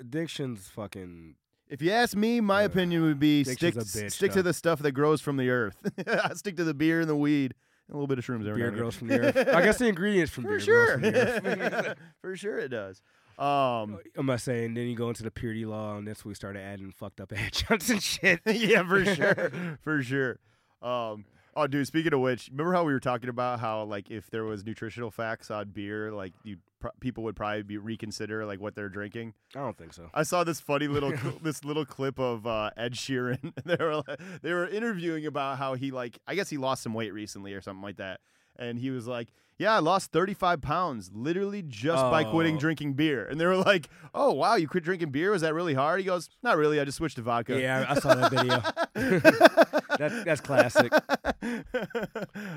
addiction's fucking. If you ask me, my Uh, opinion would be stick bitch, stick to the stuff that grows from the earth. I stick to the beer and the weed and a little bit of shrooms. every Beer grows from the earth. I guess the ingredients from for beer For sure, grows from the earth. for sure it does. Um, I'm not saying. Then you go into the purity law, and that's when we started adding fucked up adjuncts and shit. yeah, for sure, for sure. Um, Oh, dude. Speaking of which, remember how we were talking about how like if there was nutritional facts on beer, like you pr- people would probably be reconsider like what they're drinking. I don't think so. I saw this funny little this little clip of uh, Ed Sheeran. they were like- they were interviewing about how he like I guess he lost some weight recently or something like that, and he was like, "Yeah, I lost 35 pounds literally just by quitting Oh. drinking beer." And they were like, "Oh wow, you quit drinking beer? Was that really hard?" He goes, "Not really. I just switched to vodka." Yeah, I saw that video. That- that's classic. I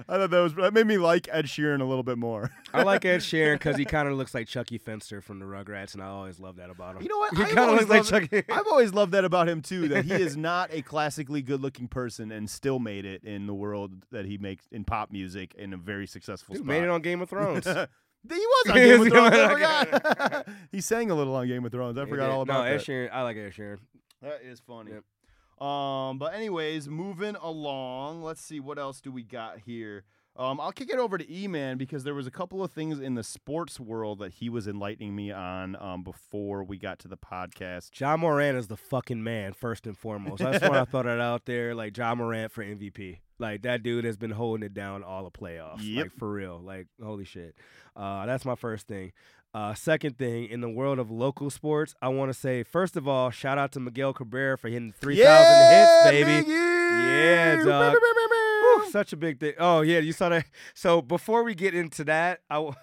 thought that was that made me like Ed Sheeran a little bit more. I like Ed Sheeran because he kind of looks like Chuckie Finster from the Rugrats, and I always love that about him. You know what? He kind of always looks like Chuckie. I've always loved that about him too. That he is not a classically good-looking person and still made it in the world that he makes in pop music in a very successful. Dude spot. Made it on Game of Thrones. He was on Game of Thrones. I forgot. he sang a little on Game of Thrones. I He forgot did. all about no, Ed that. Sheeran. I like Ed Sheeran. That is funny. Yep. Um, but anyways, moving along. Let's see what else do we got here. Um, I'll kick it over to E-Man because there was a couple of things in the sports world that he was enlightening me on um, before we got to the podcast. Ja Morant is the fucking man, first and foremost. I just want to throw that out there. Like Ja Morant for MVP. Like that dude has been holding it down all the playoffs. Yep. Like for real. Like holy shit. Uh, that's my first thing. Uh, second thing, in the world of local sports, I want to say first of all, shout out to Miguel Cabrera for hitting three thousand hits, baby. Yeah, dog. Whew, such a big thing. Oh yeah, you saw that. So before we get into that, I w-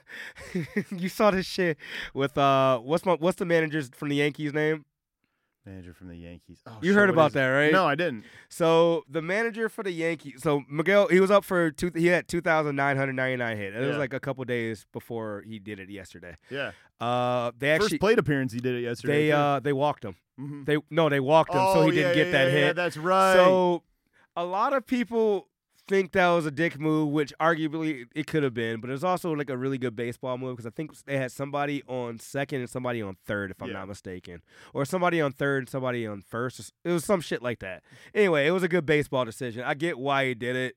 you saw this shit with uh, what's my what's the manager's from the Yankees name? Manager from the Yankees. Oh, You shit, heard what about is it? that, right? No, I didn't. So the manager for the Yankees, so Miguel, he was up for two. He had two thousand nine hundred ninety nine hit. It was Yeah. like a couple days before he did it yesterday. Yeah. Uh, they actually First plate appearance, he did it yesterday. they too. uh they walked him. Mhm. They no, they walked him, so Oh, he didn't yeah, get yeah, that yeah, hit. yeah, that's right. So a lot of people think that was a dick move, which arguably it could have been, but it was also like a really good baseball move because I think they had somebody on second and somebody on third, if I'm Yeah. not mistaken, or somebody on third and somebody on first. It was some shit like that. Anyway, it was a good baseball decision. I get why he did it,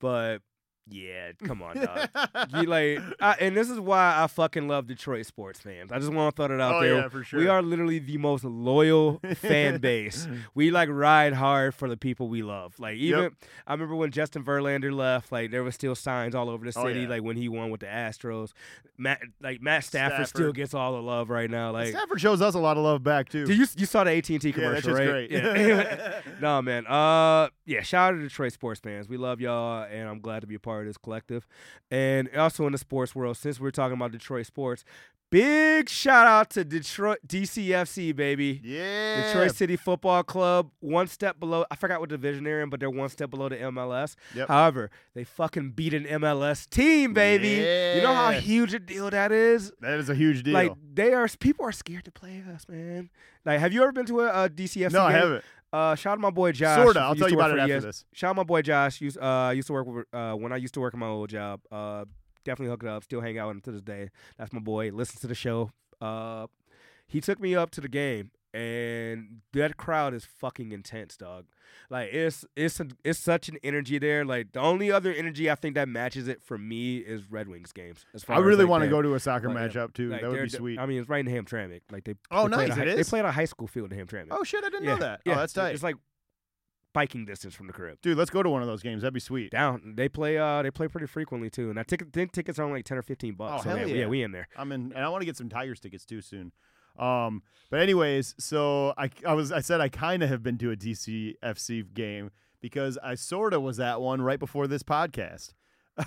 but yeah, come on, dog. you like, I, and this is why I fucking love Detroit sports fans. I just want to throw it out Oh, there. yeah, for sure. We are literally the most loyal fan base. We like ride hard for the people we love. Like even I remember when Justin Verlander left, like there was still signs all over the Oh, city. yeah. Like when he won with the Astros, Matt like Matt Stafford, still gets all the love right now. Like. Stafford shows us a lot of love back too. Did you you saw the AT and T commercial? Yeah, that commercial, right? great. Yeah. no man. Uh, yeah. Shout out to Detroit sports fans. We love y'all, and I'm glad to be a part of this collective. And also in the sports world, since we're talking about Detroit sports, big shout out to Detroit DCFC baby. yeah. Detroit City Football Club, one step below. I forgot what division they're in, but they're one step below the MLS. Yep. However, they fucking beat an MLS team, baby. You know how huge a deal that is. That is a huge deal. Like they are, people are scared to play us, man. Like, have you ever been to a, a DCFC? no, I game? haven't. Uh, shout out my boy Josh. Sorta. I'll tell you about it after ES this. Shout out my boy Josh. Used uh used to work with uh when I used to work at my old job. Uh, definitely hook it up. Still hang out with him to this day. That's my boy. Listen to the show. Uh, he took me up to the game, and that crowd is fucking intense, dog. Like it's it's a, it's such an energy there. Like the only other energy I think that matches it for me is Red Wings games. As far I really like, want to go to a soccer like, matchup too. like, that would be sweet. I mean, it's right in Hamtramck. Like they. Oh, they nice, a They play at a high school field in Hamtramck. oh shit, I didn't yeah, know that. Yeah, oh, that's tight. It's like biking distance from the crib. Dude, let's go to one of those games. That'd be sweet. Down. They play. Uh, they play pretty frequently too. And I ticket think tickets are only like ten or fifteen bucks. Oh, so hell yeah, yeah. we in there. I'm in, and I want to get some Tigers tickets too soon. Um, but anyways, so I, I was I said I kind of have been to a DCFC game because I sort of was at one right before this podcast.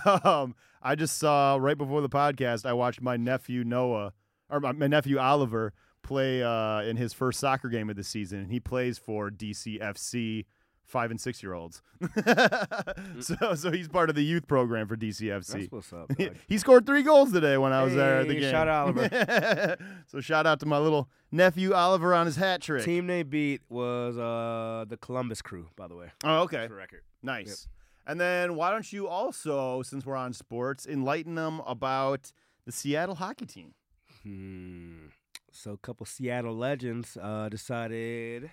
um, I just saw right before the podcast. I watched my nephew Noah or my, my nephew Oliver play uh, in his first soccer game of the season, and he plays for DCFC five and six year olds. so so he's part of the youth program for DCFC. That's what's up. He scored three goals today when I was there at the game. shout out so shout out to my little nephew Oliver on his hat trick. Team they beat was uh the Columbus Crew, by the way. Oh, okay. For record. Nice. And then why don't you also, since we're on sports, enlighten them about the Seattle hockey team? Hmm. So a couple Seattle legends uh, decided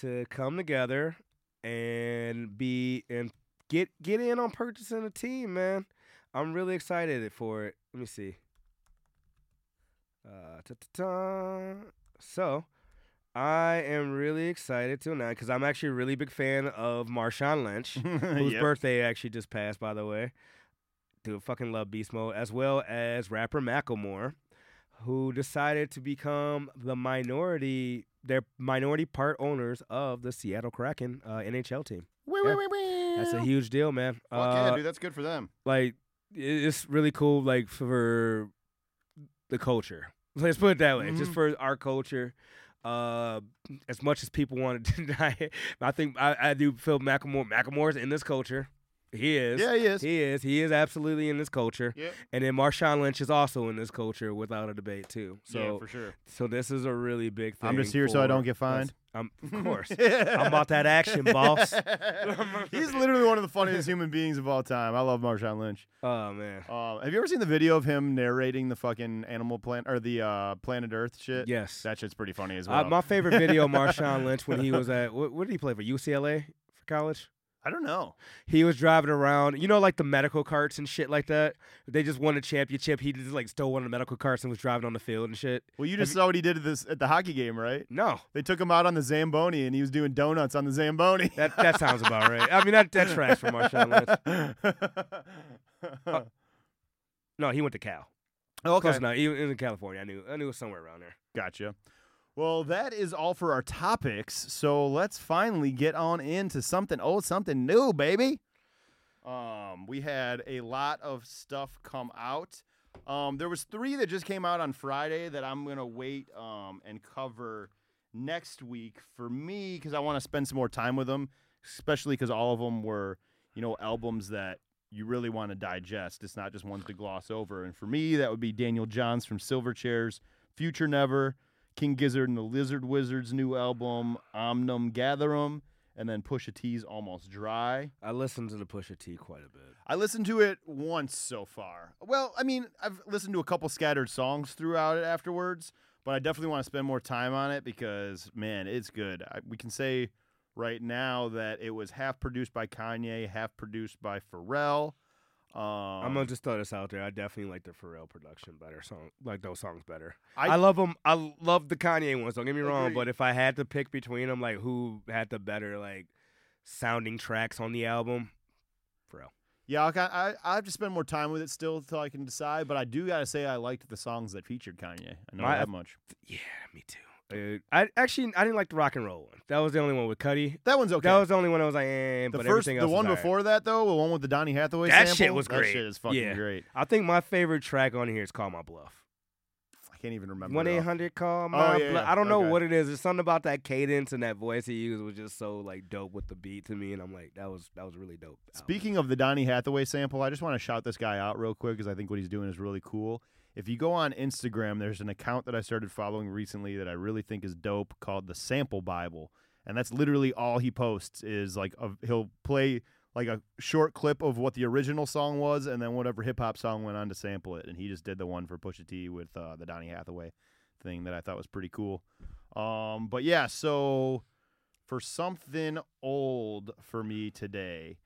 to come together and be and get get in on purchasing a team, man. I'm really excited for it. Let me see. Uh, ta-ta-ta. So, I am really excited tonight because I'm actually a really big fan of Marshawn Lynch, whose Yep. birthday actually just passed, by the way. Dude, fucking love Beast Mode, as well as rapper Macklemore, who decided to become the minority, their minority part owners of the Seattle Kraken uh, NHL team. Wee, Yeah. wee, wee, That's a huge deal, man. Fuck Uh, yeah, dude. That's good for them. like it's really cool like for the culture let's put it that way just Mhm. for our culture uh as much as people want to deny it i think i, I do feel macklemore macklemore's in this culture he is Yeah, he is. he is he is absolutely in this culture Yep. and then marshawn lynch is also in this culture without a debate too so yeah, for sure. so this is a really big thing I'm just here so I don't get fined. um, of course i'm about that action boss He's literally one of the funniest human beings of all time. I love Marshawn Lynch. oh man Um, have you ever seen the video of him narrating the fucking Animal Planet or the uh, Planet Earth shit? yes That shit's pretty funny as Uh, well. my favorite video Marshawn Lynch when he was at what, what did he play for UCLA for college? I don't know. He was driving around, you know, like the medical carts and shit like that. They just won a championship. He just like stole one of the medical carts and was driving on the field and shit. Well, you just saw what he did at this at the hockey game, right? No, They took him out on the Zamboni and he was doing donuts on the Zamboni. that that sounds about right. I mean, that that tracks for Marshawn Lynch. No, he went to Cal. Oh, okay. Close enough. He was in California. I knew. I knew it was somewhere around there. Gotcha. Well, that is all for our topics. So let's finally get on into something old, something new, baby. Um, we had a lot of stuff come out. Um, there was three that just came out on Friday that I'm gonna wait um, and cover next week for me because I want to spend some more time with them, especially because all of them were, you know, albums that you really want to digest. It's not just ones to gloss over. And for me, that would be Daniel Johns from Silverchairs, Future Never, King Gizzard and the Lizard Wizard's new album, Omnium Gatherum, and then Pusha T's Almost Dry. I listened to the Pusha T quite a bit. I listened to it once so far. Well, I mean, I've listened to a couple scattered songs throughout it afterwards, but I definitely want to spend more time on it because, man, it's good. I, we can say right now that it was half produced by Kanye, half produced by Pharrell. Um, I'm gonna just throw this out there. I definitely like the Pharrell production better. Song like those songs better. I- I, love them. I love the Kanye ones. Don't get me wrong, but if I had to pick between them, like who had the better like sounding tracks on the album, Pharrell. Yeah, I I have to spend more time with it still until I can decide. But I do gotta say I liked the songs that featured Kanye. I know My- that much. Yeah, me too. I actually I didn't like the rock and roll one. That was the only one with Cudi. That one's okay. That was the only one I was like, eh, the but first, everything the else one was alright. before that though, the one with the Donny Hathaway That sample, shit was great. That shit is fucking Yeah. great. I think my favorite track on here is "Call My Bluff." I can't even remember. One eight hundred call Oh, yeah, bluff. yeah. I don't know Okay. what it is. There's something about that cadence and that voice he used was just so like dope with the beat to me, and I'm like, that was that was really dope. Speaking of the Donny Hathaway sample, I just want to shout this guy out real quick because I think what he's doing is really cool. If you go on Instagram, there's an account that I started following recently that I really think is dope called the Sample Bible, and that's literally all he posts is like a, he'll play like a short clip of what the original song was, and then whatever hip hop song went on to sample it, and he just did the one for Pusha T with uh, the Donny Hathaway thing that I thought was pretty cool. Um, but yeah, so for something old for me today,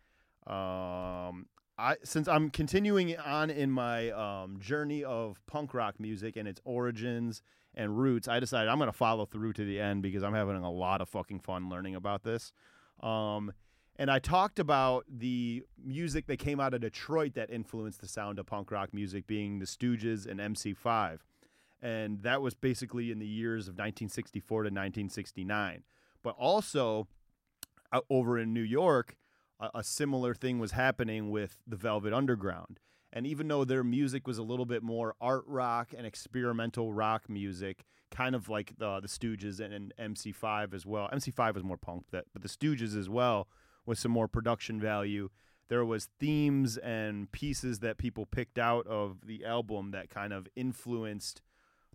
um, I since I'm continuing on in my um, journey of punk rock music and its origins and roots, I decided I'm going to follow through to the end because I'm having a lot of fucking fun learning about this. Um, and I talked about the music that came out of Detroit that influenced the sound of punk rock music, being the Stooges and MC5. And that was basically in the years of 1964 to 1969. But also, uh, over in New York, a, a similar thing was happening with the Velvet Underground. And even though their music was a little bit more art rock and experimental rock music, kind of like the the Stooges and, and MC5 as well. MC5 was more punk, that, but the Stooges as well with some more production value. There was themes and pieces that people picked out of the album that kind of influenced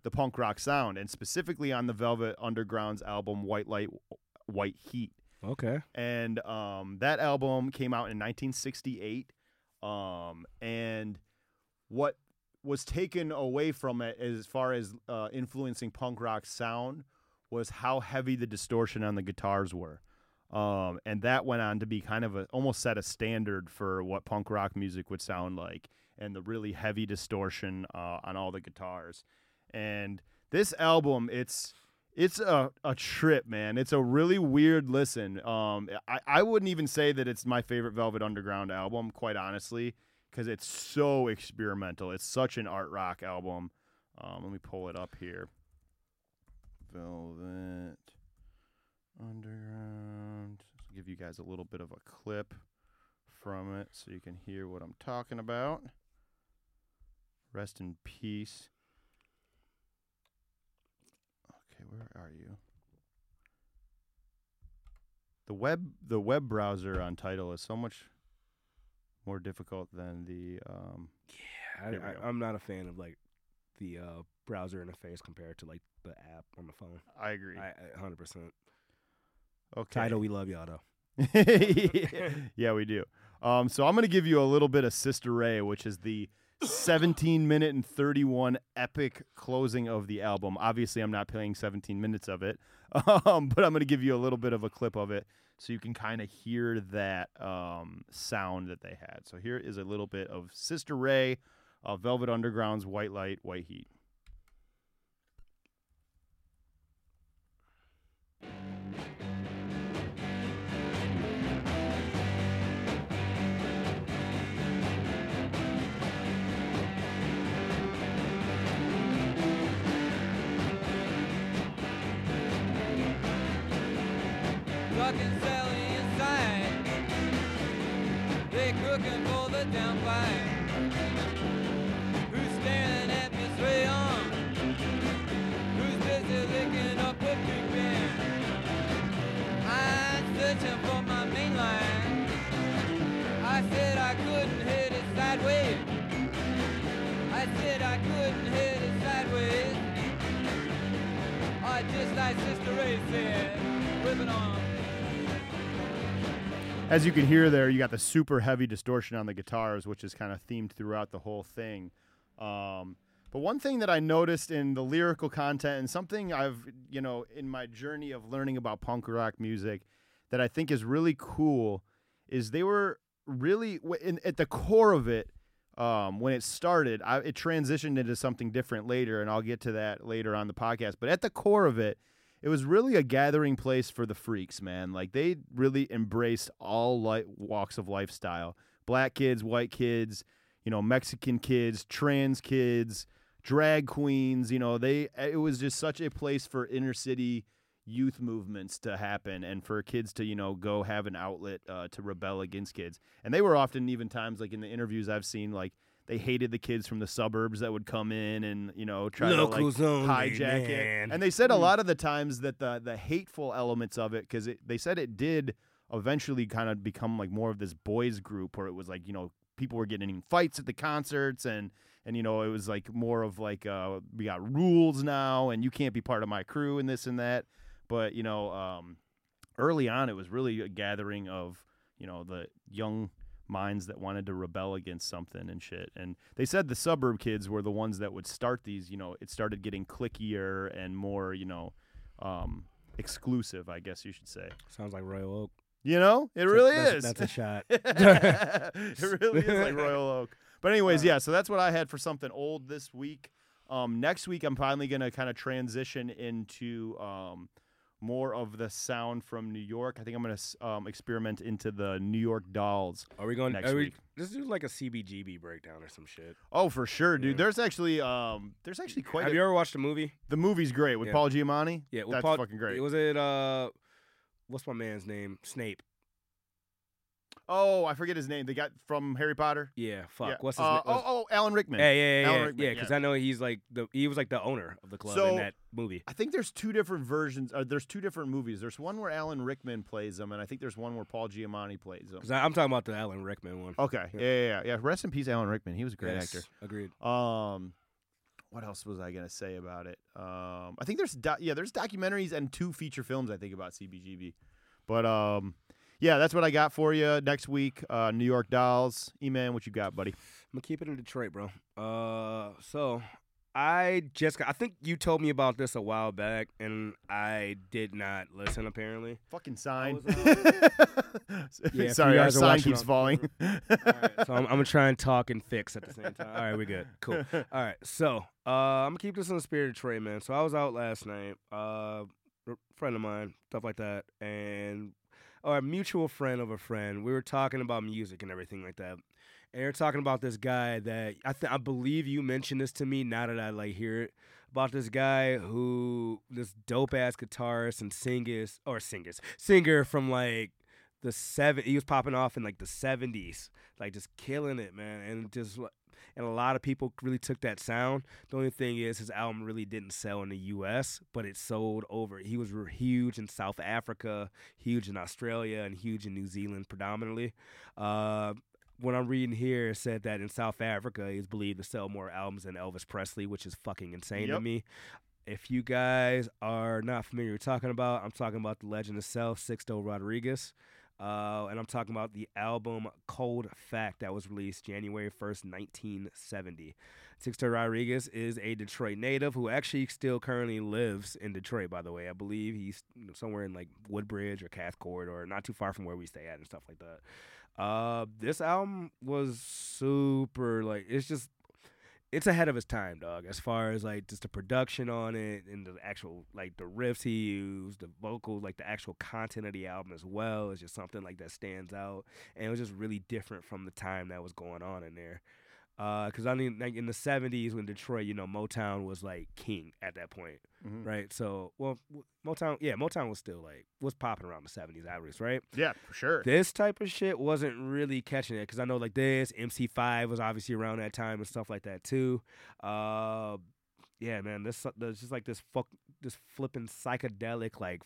the punk rock sound, and specifically on the Velvet Underground's album White Light, White Heat Okay. and um, that album came out in 1968 um, and what was taken away from it as far as uh, influencing punk rock sound was how heavy the distortion on the guitars were um, and that went on to be kind of a almost set a standard for what punk rock music would sound like and the really heavy distortion uh, on all the guitars and this album it's It's a, a trip, man. It's a really weird listen. Um, I, I wouldn't even say that it's my favorite Velvet Underground album, quite honestly, because it's so experimental. It's such an art rock album. Um, let me pull it up here. Velvet Underground. I'll give you guys a little bit of a clip from it so you can hear what I'm talking about. Rest in peace. Okay, where are you? The web the web browser on Tidal is so much more difficult than the um I, I, I'm not a fan of like the uh, browser interface compared to like the app on the phone. I agree. I, I 100%. okay. Tidal, we love y'all though. yeah, we do. Um, so I'm going to give you a little bit of Sister Ray, which is the 17 minute and 31 epic closing of the album. Obviously, I'm not playing 17 minutes of it, um, but I'm going to give you a little bit of a clip of it so you can kind of hear that um, sound that they had. So here is a little bit of Sister Ray of Velvet Underground's White Light, White Heat. My. I said I couldn't hit it sideways. I said I couldn't hit it sideways. Or just like Sister Ray said, on. As you can hear there, you got the super heavy distortion on the guitars, which is kind of themed throughout the whole thing. Um, but one thing that I noticed in the lyrical content and something I've, you know, in my journey of learning about punk rock music that I think is really cool is they were really in, at the core of it. Um, when it started, I, it transitioned into something different later, and I'll get to that later on the podcast. But at the core of it, it was really a gathering place for the freaks, man. Like they really embraced all light walks of lifestyle. Black kids, white kids, you know, Mexican kids, trans kids, drag queens, you know, they it was just such a place for inner city youth movements to happen and for kids to, you know, go have an outlet uh, to rebel against kids. And they were often even times like in the interviews I've seen like they hated the kids from the suburbs that would come in and, you know, try Locals to like hijack it. And they said a lot of the times that the the hateful elements of it because they said it did eventually kind of become like more of this boys group where it was like you know people were getting in fights at the concerts and and you know it was like more of like uh we got rules now and you can't be part of my crew and this and that but you know um early on it was really a gathering of you know the young minds that wanted to rebel against something and shit and they said the suburb kids were the ones that would start these you know it started getting clickier and more you know um exclusive i guess you should say Sounds like Royal Oak. you know it really is That's a shot. it really is like Royal Oak. But anyways, yeah. So that's what I had for something old this week. Um, next week, I'm finally gonna kind of transition into um, more of the sound from New York. I think I'm gonna um, experiment into the New York Dolls. Are we going Next are we, week. Let's do like a CBGB breakdown or some shit. Oh, for sure, dude. Yeah. There's actually um, there's actually quite. Have a, you ever watched the movie? the movie's great with Yeah. Paul Giamatti. Yeah, that's Paul, fucking great. Was it uh, what's my man's name? Snape. Oh, I forget his name. They got from Harry Potter. Yeah, fuck. Yeah. What's his uh, name? Oh, oh, Alan Rickman. Yeah, yeah, yeah, Alan yeah. Because yeah. I know he's like the he was like the owner of the club So- in that movie. I think there's two different versions. Uh, there's two different movies. There's one where Alan Rickman plays him, and I think there's one where Paul Giamatti plays him. Because I'm talking about the Alan Rickman one. Okay, Yeah. yeah, yeah, yeah, yeah. Rest in peace, Alan Rickman. He was a great Yes, actor. Agreed. Um, what else was I gonna say about it? Um, I think there's do- yeah, there's documentaries and two feature films I think about CBGB. But um, yeah, that's what I got for you next week. Uh, New York Dolls. E-Man, what you got, buddy? I'm gonna keep it in Detroit, bro. Uh, so I just got, I think you told me about this a while back, and I did not listen. Apparently, Fucking sign. Yeah, Sorry, our sign keeps on- falling. All right, so I'm, I'm gonna try and talk and fix at the same time. All right, we're good. Cool. All right, so uh, I'm gonna keep this in the spirit of Trey, man. So I was out last night, uh, a friend of mine, stuff like that, and or a mutual friend of a friend. We were talking about music and everything like that. And you're talking about this guy that I th- I believe you mentioned this to me. Now that I like hear it about this guy who this dope ass guitarist and singers or singers singer from like the seven. He was popping off in like the seventies, like just killing it, man, and just and a lot of people really took that sound. The only thing is, his album really didn't sell in the U.S., but it sold over. He was huge in South Africa, huge in Australia, and huge in New Zealand predominantly. Uh, what I'm reading here it said that in South Africa, he's believed to sell more albums than Elvis Presley, which is fucking insane to me. If you guys are not familiar with talking about, I'm talking about the legend itself, Sixto Rodriguez. Uh, and I'm talking about the album Cold Fact that was released January 1st, 1970. Sixto Rodriguez is a Detroit native who actually still currently lives in Detroit, by the way. I believe he's somewhere in like Woodbridge or Cathcart or not too far from where we stay at and stuff like that. Uh, this album was super, like, it's just it's ahead of its time, dog. As far as like just the production on it and the actual like the riffs he used, the vocals, like the actual content of the album as well is just something like that stands out, and it was just really different from the time that was going on in there. Because I mean, like in the '70s when Detroit, you know, Motown was like king at that point, Mhm. right? So, well, Motown, yeah, Motown was still like was popping around the '70s, at least, right? yeah, for sure. This type of shit wasn't really catching it because I know like this MC5 was obviously around that time and stuff like that too. Uh, yeah, man, this there's just like this fuck this flipping psychedelic like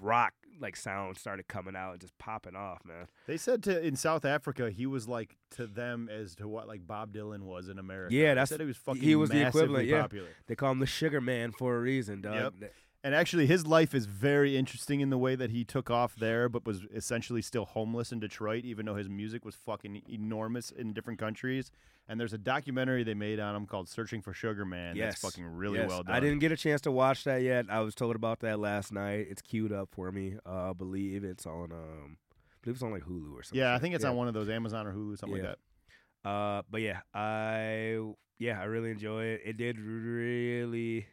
rock like sound started coming out and just popping off, man. They said to in South Africa he was like to them as to what like Bob Dylan was in America. Yeah, They that's- said he was fucking he was the massively equivalent, yeah. popular. They call him the Sugar Man for a reason, dog. Yep. And actually, his life is very interesting in the way that he took off there, but was essentially still homeless in Detroit, even though his music was fucking enormous in different countries. And there's a documentary they made on him called "Searching for Sugar Man." Yes, that's fucking really yes. well done. I didn't get a chance to watch that yet. I was told about that last night. It's queued up for me. Uh, I believe it's on um, I believe it's on like Hulu or something. Yeah, I think it's on one of those Amazon or Hulu, something Yeah. like that. Uh, but yeah, I yeah, I really enjoy it. It did really,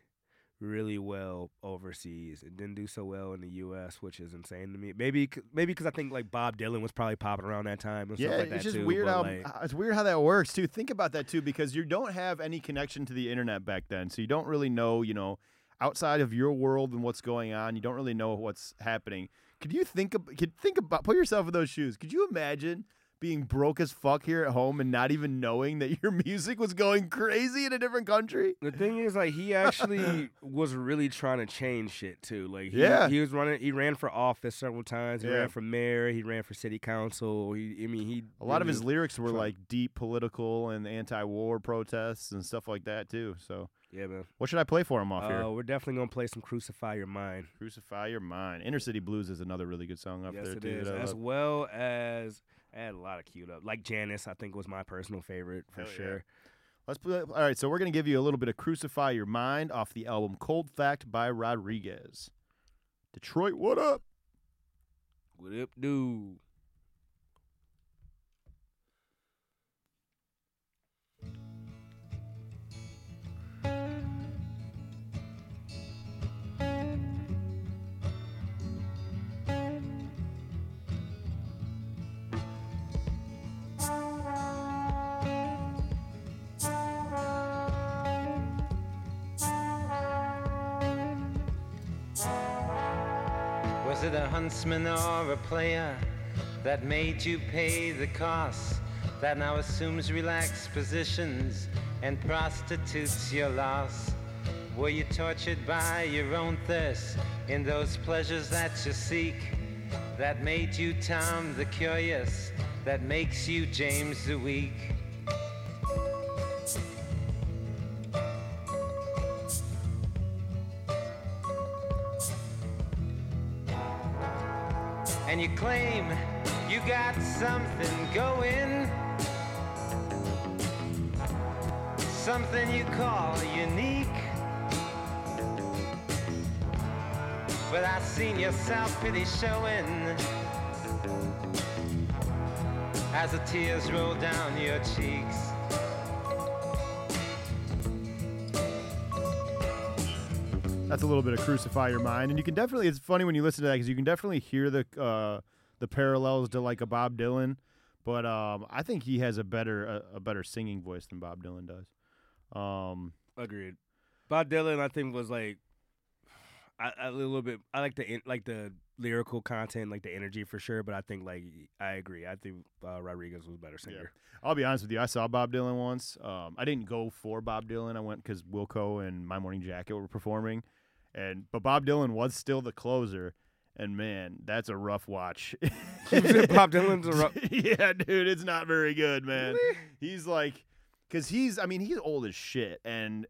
really well overseas. It didn't do so well in the U.S., which is insane to me. Maybe maybe because I think like Bob Dylan was probably popping around that time and Yeah, stuff like it's that just too. weird how like, it's weird how that works too. Think about that too, because you don't have any connection to the internet back then, so you don't really know, you know, outside of your world and what's going on. You don't really know what's happening. Could you think ab- could think about put yourself in those shoes? Could you imagine being broke as fuck here at home and not even knowing that your music was going crazy in a different country? The thing is, like, he actually was really trying to change shit too. Like, he, Yeah. he was running. He ran for office several times. He Yeah. ran for mayor. He ran for city council. He, I mean, he. A lot of his lyrics were Trump. like deep political and anti-war protests and stuff like that too. So, Yeah, man. what should I play for him off here? Uh, we're definitely gonna play some "Crucify Your Mind." Crucify Your Mind. Inner City Blues is another really good song up yes, there too. is. As well as I had a lot of queued up. Like Janis, I think was my personal favorite for Hell yeah. sure. Let's play. All right, so we're gonna give you a little bit of "Crucify Your Mind" off the album "Cold Fact" by Rodriguez. Detroit, what up? What up, dude? A huntsman or a player that made you pay the cost? That now assumes relaxed positions and prostitutes your loss? Were you tortured by your own thirst in those pleasures that you seek? That made you Tom the Curious, that makes you James the Weak? Claim you got something going. something you call unique. But I seen your self-pity showing as the tears roll down your cheeks. That's a little bit of crucify your mind, and you can definitely. It's funny when you listen to that because you can definitely hear the uh, the parallels to like a Bob Dylan, but um, I think he has a better a, a better singing voice than Bob Dylan does. Um, Agreed. Bob Dylan, I think, was like I, a little bit. I like the like the lyrical content, like the energy for sure. But I think like I agree. I think uh, Rodriguez was a better singer. I'll be honest with you. I saw Bob Dylan once. Um, I didn't go for Bob Dylan. I went because Wilco and My Morning Jacket were performing, and but Bob Dylan was still the closer. And man, that's a rough watch. Bob Dylan's a rough. yeah, dude, it's not very good, man. He's like, because he's, I mean, he's old as shit, and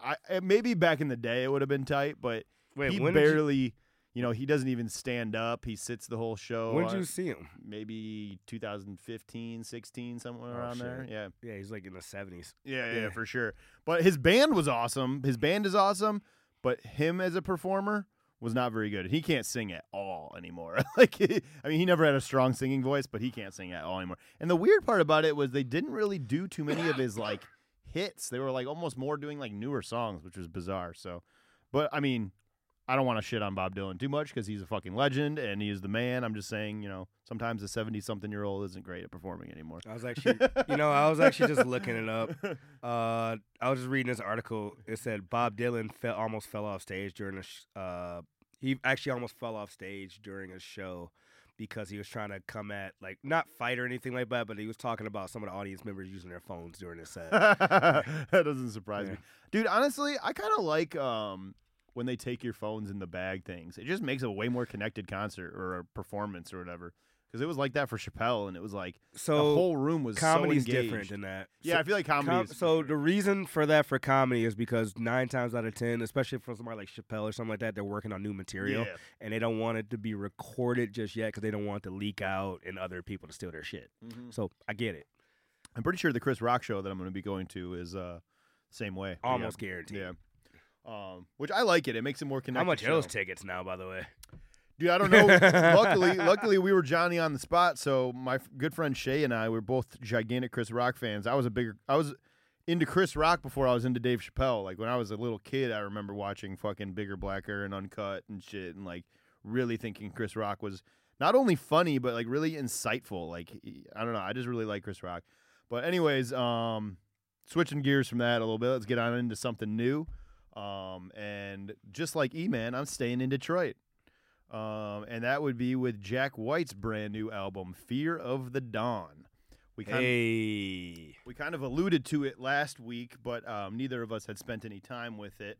I uh, maybe back in the day it would have been tight, but Wait, he did you- barely. You know, he doesn't even stand up. He sits the whole show. When did you see him? Maybe 2015, 16, somewhere Oh, around shit. there. Yeah. Yeah, he's like in the seventies. Yeah, yeah, for sure. But his band was awesome. His band is awesome, but him as a performer was not very good. He can't sing at all anymore. like, I mean, he never had a strong singing voice, but he can't sing at all anymore. And the weird part about it was they didn't really do too many of his like hits. They were like almost more doing like newer songs, which was bizarre. So, but I mean, I don't want to shit on Bob Dylan too much because he's a fucking legend and he is the man. I'm just saying, you know, sometimes a 70 something year old isn't great at performing anymore. I was actually, you know, I was actually just looking it up. Uh, I was just reading this article. It said Bob Dylan fell, almost fell off stage during a. Sh- uh, he actually almost fell off stage during a show because he was trying to come at like not fight or anything like that, but he was talking about some of the audience members using their phones during the set. that doesn't surprise Yeah. me, dude. Honestly, I kind of like um, when they take your phones in the bag things. It just makes a way more connected concert or a performance or whatever. Because it was like that for Chappelle, and it was like So the whole room was comedy's so different than that. Yeah, So I feel like comedy. Com- so the reason for that for comedy is because nine times out of ten, especially for somebody like Chappelle or something like that, they're working on new material Yeah. and they don't want it to be recorded just yet because they don't want it to leak out and other people to steal their shit. Mhm. So I get it, I'm pretty sure the Chris Rock show that I'm going to be going to is uh same way. Yeah. almost guaranteed. Yeah. Um, which I like it. It makes it more connected. How much are those tickets now, by the way? Dude, I don't know. luckily, luckily we were Johnny on the spot. So my f- good friend Shay and I were both gigantic Chris Rock fans. I was a bigger, I was into Chris Rock before I was into Dave Chappelle. Like when I was a little kid, I remember watching fucking Bigger, Blacker, and Uncut and shit, and like really thinking Chris Rock was not only funny but like really insightful. Like I don't know, I just really like Chris Rock. But anyways, um, switching gears from that a little bit, let's get on into something new. Um, and just like E Man, I'm staying in Detroit. Um, and that would be with Jack White's brand new album, Fear of the Dawn. We kind of, we kind of alluded to it last week, but um, neither of us had spent any time with it.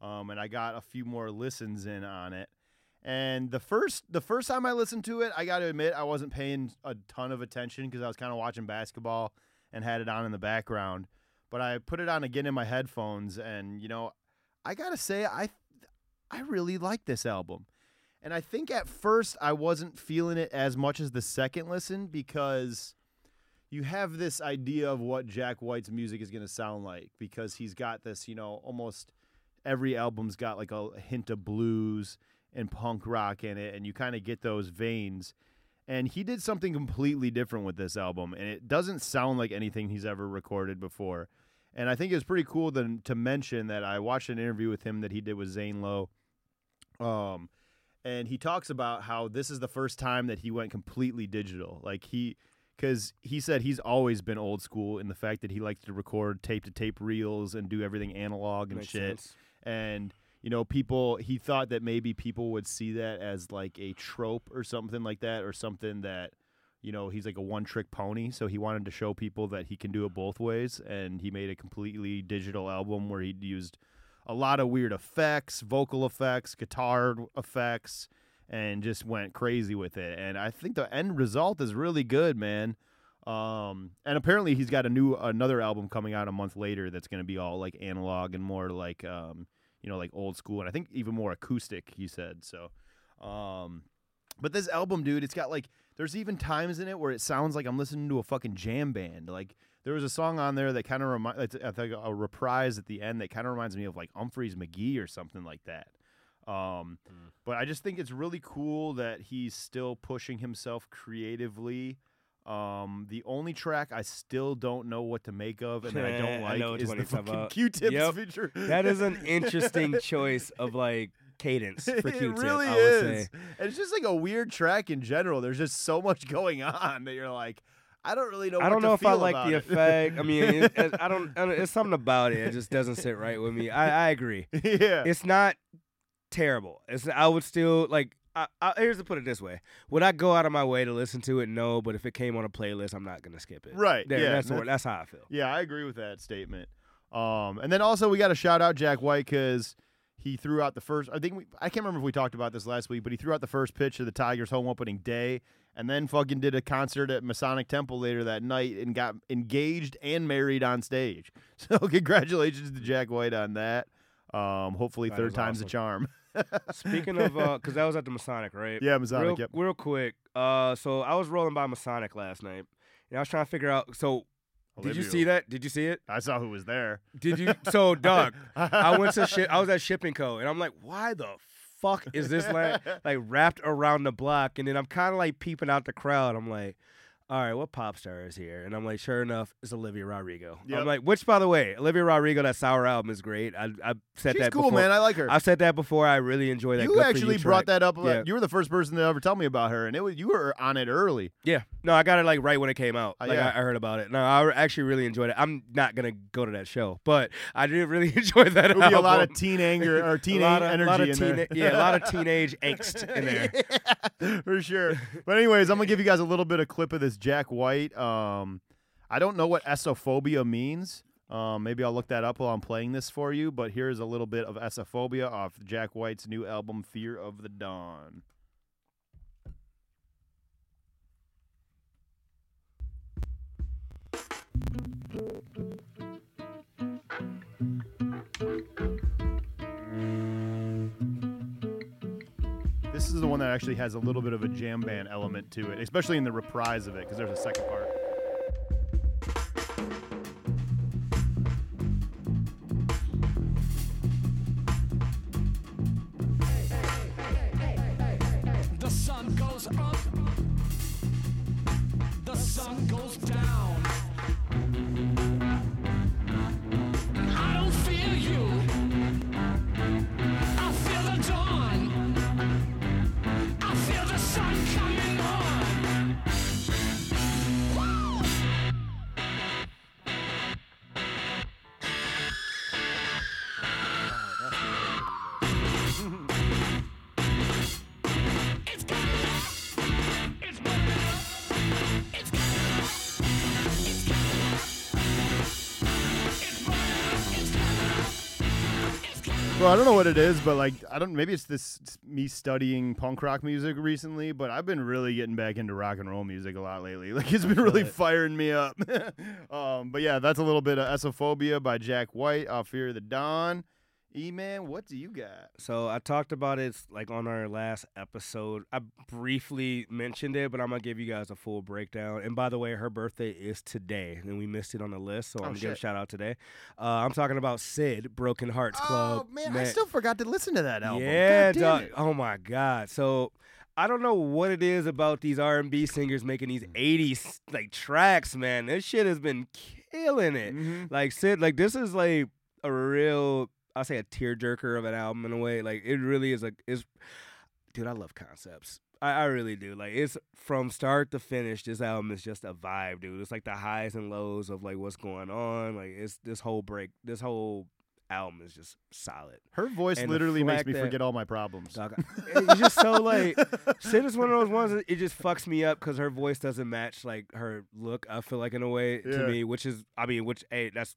Um, and I got a few more listens in on it. And the first the first time I listened to it, I got to admit I wasn't paying a ton of attention because I was kind of watching basketball and had it on in the background. But I put it on again in my headphones, and you know, I gotta say I I really like this album. And I think at first I wasn't feeling it as much as the second listen because you have this idea of what Jack White's music is going to sound like because he's got this, you know, almost every album's got like a hint of blues and punk rock in it and you kind of get those veins. And he did something completely different with this album and it doesn't sound like anything he's ever recorded before. And I think it was pretty cool to, to mention that I watched an interview with him that he did with Zane Lowe. Um, and he talks about how this is the first time that he went completely digital. Like he, because he said he's always been old school in the fact that he likes to record tape to tape reels and do everything analog and Makes shit. sense. And you know, people he thought that maybe people would see that as like a trope or something like that, or something that you know he's like a one trick pony. So he wanted to show people that he can do it both ways, and he made a completely digital album where he used a lot of weird effects, vocal effects, guitar effects, and just went crazy with it. And I think the end result is really good, man. Um, and apparently he's got a new another album coming out a month later that's going to be all like analog and more like um, you know, like old school and I think even more acoustic, he said. So, um, but this album, dude, it's got like there's even times in it where it sounds like I'm listening to a fucking jam band. Like There was a song on there that kind of remind, I think a reprise at the end that kind of reminds me of like Umphrey's McGee or something like that. Um, But I just think it's really cool that he's still pushing himself creatively. Um, the only track I still don't know what to make of and that I don't like which is the fucking about. Q-Tip's Yep. feature. That is an interesting choice of like cadence for it Q-Tip. really I is. And it's just like a weird track in general. There's just so much going on that you're like, I don't really know. I don't know if I like the it. effect. I mean, it, it- I don't. It's something about it. It just doesn't sit right with me. I, I agree. yeah. It's not terrible. It's. I would still like. I, I, here's to put it this way: Would I go out of my way to listen to it? No, but if it came on a playlist, I'm not gonna skip it. Right, There, yeah, that's the that- word- that's how I feel. Yeah, I agree with that statement. Um, and then also we got to shout out Jack White because he threw out the first. I think we, I can't remember if we talked about this last week, but he threw out the first pitch of the Tigers' home opening day, and then fucking did a concert at Masonic Temple later that night and got engaged and married on stage. So congratulations to Jack White on that. Um, hopefully That third time's awesome. a charm. Speaking of, because that was at the Masonic, right? Yeah, Masonic, Real, yep. real quick. Uh, so I was rolling by Masonic last night, and I was trying to figure out. So, did you see that? Did you see it? I saw who was there. Did you? So, Doug, I went to ship. I was at Shipping Co. and I'm like, why the fuck is this like like wrapped around the block? And then I'm kind of like peeping out the crowd. I'm like. All right, what pop star is here? And I'm like, sure enough, it's Olivia Rodrigo. Yep. I'm like, which, by the way, Olivia Rodrigo, that Sour album is great. I I said She's that cool, before. man. I like her. I've said that before. I really enjoy that. you Good actually track. brought that up. Yeah. You were the first person to ever tell me about her, and it was you were on it early. Yeah, no, I got it like right when it came out. Uh, Like yeah. I, I heard about it. No, I actually really enjoyed it. I'm not gonna go to that show, but I did really enjoy that. There would be a lot of teen anger or lot of- energy lot of in teena- there. Yeah, a lot of teenage angst in there. for sure. But anyways, I'm gonna give you guys a little bit of clip of this Jack White. Um, I don't know what Eosophobia means. Um, maybe I'll look that up while I'm playing this for you. But here's a little bit of Eosophobia off Jack White's new album, Fear of the Dawn. This is the one that actually has a little bit of a jam band element to it, especially in the reprise of it, because there's a second part. Well, I don't know what it is, but like I don't. Maybe it's this me studying punk rock music recently, but I've been really getting back into rock and roll music a lot lately. Like it's been really firing me up. um, but yeah, that's a little bit of Eosophobia by Jack White off Fear of the Dawn. E man, what do you got? So I talked about it like on our last episode. I briefly mentioned it, but I'm gonna give you guys a full breakdown. And by the way, her birthday is today, and we missed it on the list, so Oh, I'm gonna give a shout out today. Uh, I'm talking about Syd, Broken Hearts Club. Oh man, I still forgot to listen to that album. Yeah, dog. Oh my god. So I don't know what it is about these R&B singers making these Mm. 80s like tracks, man. This shit has been killing it. Mm-hmm. Like Syd, like this is like a real I'll say a tearjerker of an album in a way. Like it really is a is dude, I love concepts. I, I really do. Like it's from start to finish, this album is just a vibe, dude. It's like the highs and lows of like what's going on. Like it's this whole break this whole album is just solid. Her voice And literally makes me that- forget all my problems. Dog, it's just so like Syd is one of those ones that it just fucks me up because her voice doesn't match like her look. I feel like in a way Yeah. to me, which is I mean, which hey, that's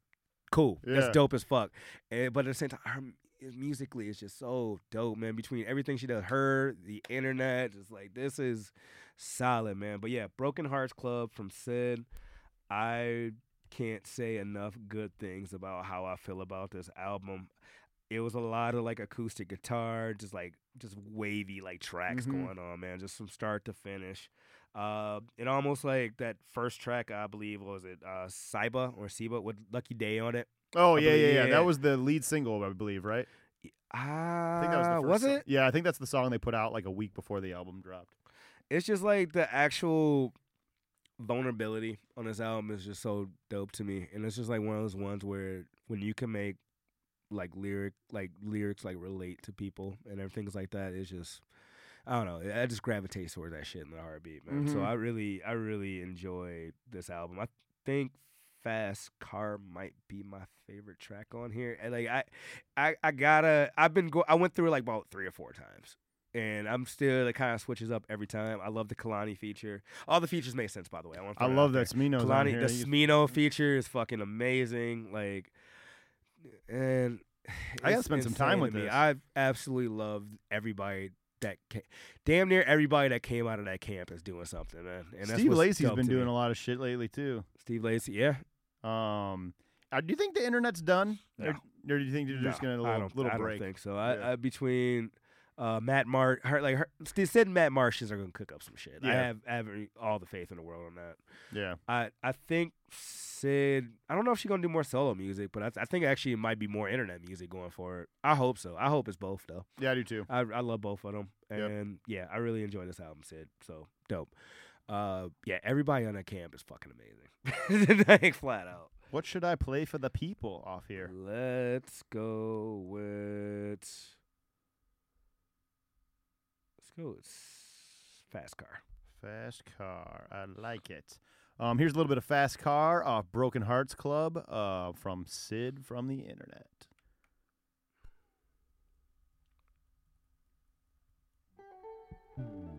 cool. Yeah. That's dope as fuck. Eh, but at the same time, her m- musically it's just so dope, man. Between everything she does, her, the internet, just like this is solid, man. But yeah, Broken Hearts Club from Syd. I can't say enough good things about how I feel about this album. It was a lot of like acoustic guitar, just like just wavy like tracks Mhm. going on, man, just from start to finish. Uh, it almost like that first track, I believe, was it uh, Saiba or Siba with Lucky Daye on it. Oh I yeah, yeah, yeah. yeah. That was the lead single, I believe, right? Ah, I think that was the first was song- it? Yeah, I think that's the song they put out like a week before the album dropped. It's just like the actual vulnerability on this album is just so dope to me, and it's just like one of those ones where when you can make like lyric like lyrics like relate to people and everything's like that, it's just I don't know. I just gravitate towards that shit in the heartbeat, man. So Mhm. I really, I really enjoy this album. I think Fast Car might be my favorite track on here. And like I, I, I gotta. I've been go. I went through it like about three or four times, and I'm still it kind of switches up every time. I love the Kehlani feature. All the features make sense, by the way. I, I love that on Kehlani, the Smino feature is fucking amazing. Like, and I gotta spend some time with me. I've absolutely loved everybody that damn near everybody that came out of that camp is doing something, man. And that's Steve Lacy's been doing me. a lot of shit lately too. Steve Lacy, yeah. Um, uh, do you think the internet's done, No. or, or do you think they're just gonna a I little, don't, little I break? don't think so. I, Yeah. I between uh, Matt Mar, her, like her, Steve Syd Matt Martians are gonna cook up some shit. I Yeah. have I have all the faith in the world on that. Yeah. I I think Syd. I don't know if she's gonna do more solo music, but I, I think actually it might be more internet music going forward. I hope so. I hope it's both though. Yeah, I do too. I I love both of them, Yep. and yeah, I really enjoy this album, Syd. So dope. Uh, yeah, everybody on that camp is fucking amazing. like flat out. What should I play for the people off here? Let's go with. Let's go with Fast Car. Fast Car. I like it. Um, here's a little bit of Fast Car off Broken Hearts Club uh, from Syd from the internet.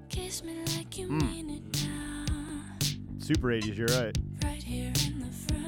Kiss me like you Mm. mean it now. Super 80s, you're right. Right here in the front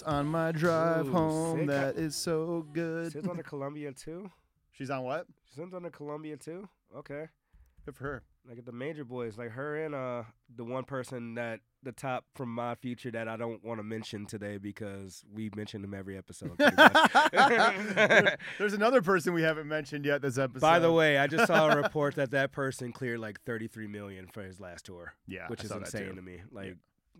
on my drive Ooh, home. sick. That is so good. Syd's on the Columbia too. She's on what? She's on the Columbia too. Okay. Good for her. Like at the major boys, like her and uh the one person that the top from my future that I don't want to mention today because we mention him every episode. pretty much. There's another person we haven't mentioned yet this episode. By the way, I just saw a report that that person cleared like 33 million for his last tour. Yeah, which I is saw that insane too. to me. Like,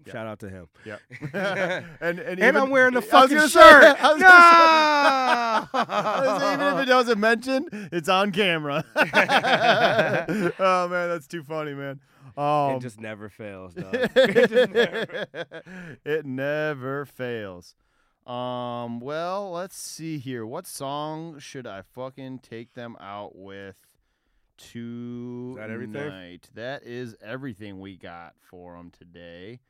Yeah. shout out to him. Yep. and and, And even- I'm wearing the fucking shirt. Say, No! say- I was gonna say, even if it doesn't mention, it's on camera. oh man, that's too funny, man. Um, it just never fails, dog. It just never- it never fails. Um, well, let's see here. What song should I fucking take them out with tonight? that everything? That is everything we got for them today.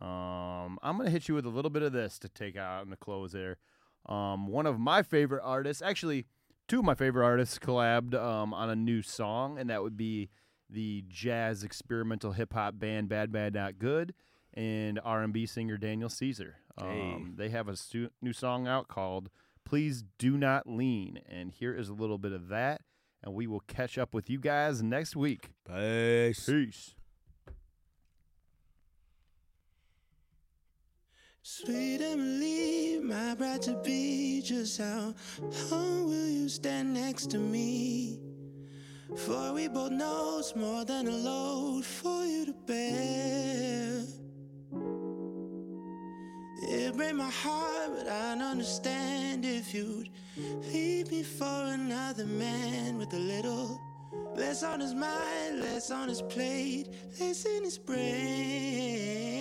Um, I'm gonna hit you with a little bit of this to take out in the close there. Um, one of my favorite artists, actually, two of my favorite artists collabed um, on a new song, and that would be the jazz experimental hip hop band Bad Bad Not Good and R&B singer Daniel Caesar. Hey. Um, they have a stu- new song out called "Please Do Not Lean," and here is a little bit of that, and we will catch up with you guys next week. Peace. Peace. Sweet Emily, my bride to be, just how long will you stand next to me? For we both know it's more than a load for you to bear. It break my heart, but I'd understand if you'd leave me for another man with a little less on his mind, less on his plate, less in his brain.